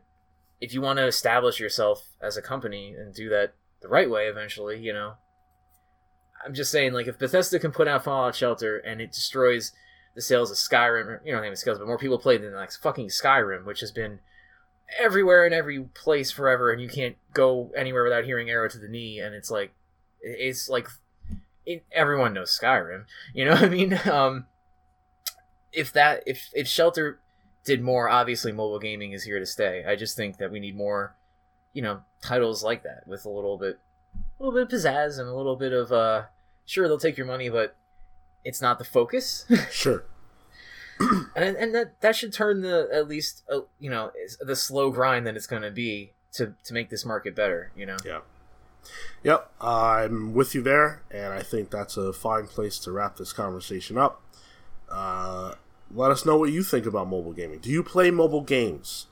if you want to establish yourself as a company and do that the right way eventually, you know. I'm just saying, like, if Bethesda can put out Fallout Shelter and it destroys the sales of Skyrim, you know, not even sales, but more people played than like fucking Skyrim, which has been everywhere in every place forever, and you can't go anywhere without hearing "Arrow to the Knee," and it's like, it's like, it, everyone knows Skyrim, you know what I mean? Um, if that, if if Shelter did more, obviously mobile gaming is here to stay. I just think that we need more, you know, titles like that with a little bit, a little bit of pizzazz and a little bit of, uh, sure they'll take your money, but it's not the focus. sure. and and that that should turn the at least uh, you know the slow grind that it's going to be to to make this market better. You know. Yeah. Yep, I'm with you there, and I think that's a fine place to wrap this conversation up. Uh, let us know what you think about mobile gaming. Do you play mobile games?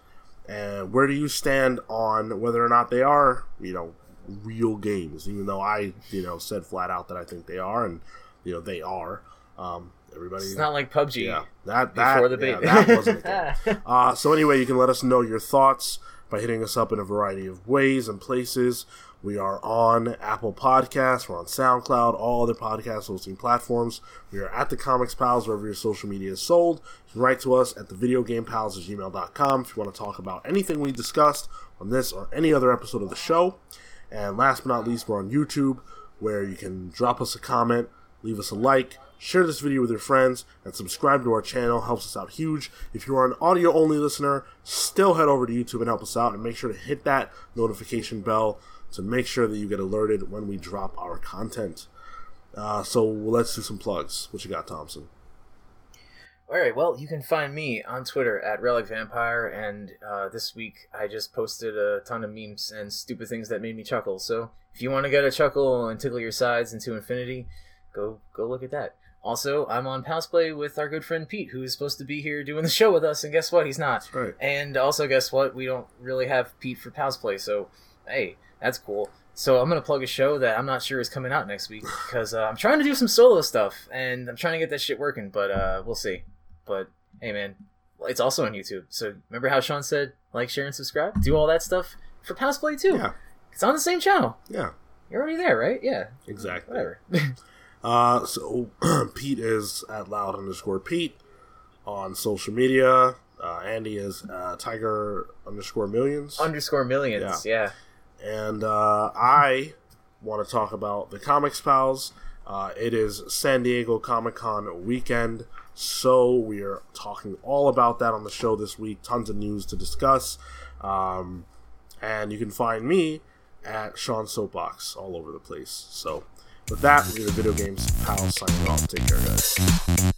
And where do you stand on whether or not they are, you know, real games? Even though I, you know, said flat out that I think they are, and you know they are. Um, everybody, it's not like PUBG. Yeah, that that before the yeah, that wasn't. uh, so anyway, you can let us know your thoughts by hitting us up in a variety of ways and places. We are on Apple Podcasts, we're on SoundCloud, all other podcast hosting platforms. We are at the Comics Pals wherever your social media is sold. You can write to us at the videogamepals at gmail.com if you want to talk about anything we discussed on this or any other episode of the show. And last but not least, we're on YouTube where you can drop us a comment, leave us a like, share this video with your friends, and subscribe to our channel. Helps us out huge. If you are an audio only listener, still head over to YouTube and help us out, and make sure to hit that notification bell to make sure that you get alerted when we drop our content. Uh, so let's do some plugs. What you got, Thompson? All right. Well, you can find me on Twitter at Relic Vampire, and uh, this week I just posted a ton of memes and stupid things that made me chuckle. So if you want to get a chuckle and tickle your sides into infinity, go go look at that. Also, I'm on Play with our good friend Pete, who is supposed to be here doing the show with us, and guess what? He's not. Right. And also, guess what? We don't really have Pete for Play, so hey, that's cool. So I'm gonna plug a show that I'm not sure is coming out next week because uh, I'm trying to do some solo stuff and I'm trying to get that shit working, but uh, we'll see. But hey, man, it's also on YouTube. So remember how Sean said like, share, and subscribe? Do all that stuff for Play too. Yeah. It's on the same channel. Yeah. You're already there, right? Yeah. Exactly. Whatever. uh, so Pete is at loud underscore Pete on social media. Uh, Andy is uh, Tiger underscore millions. Underscore millions, yeah. yeah. And uh, I want to talk about the Comics Pals. Uh, it is San Diego Comic Con weekend, so we are talking all about that on the show this week. Tons of news to discuss. Um, and you can find me at Sean Soapbox all over the place. So, with that, we're the Video Games Pals signing off. Take care, guys.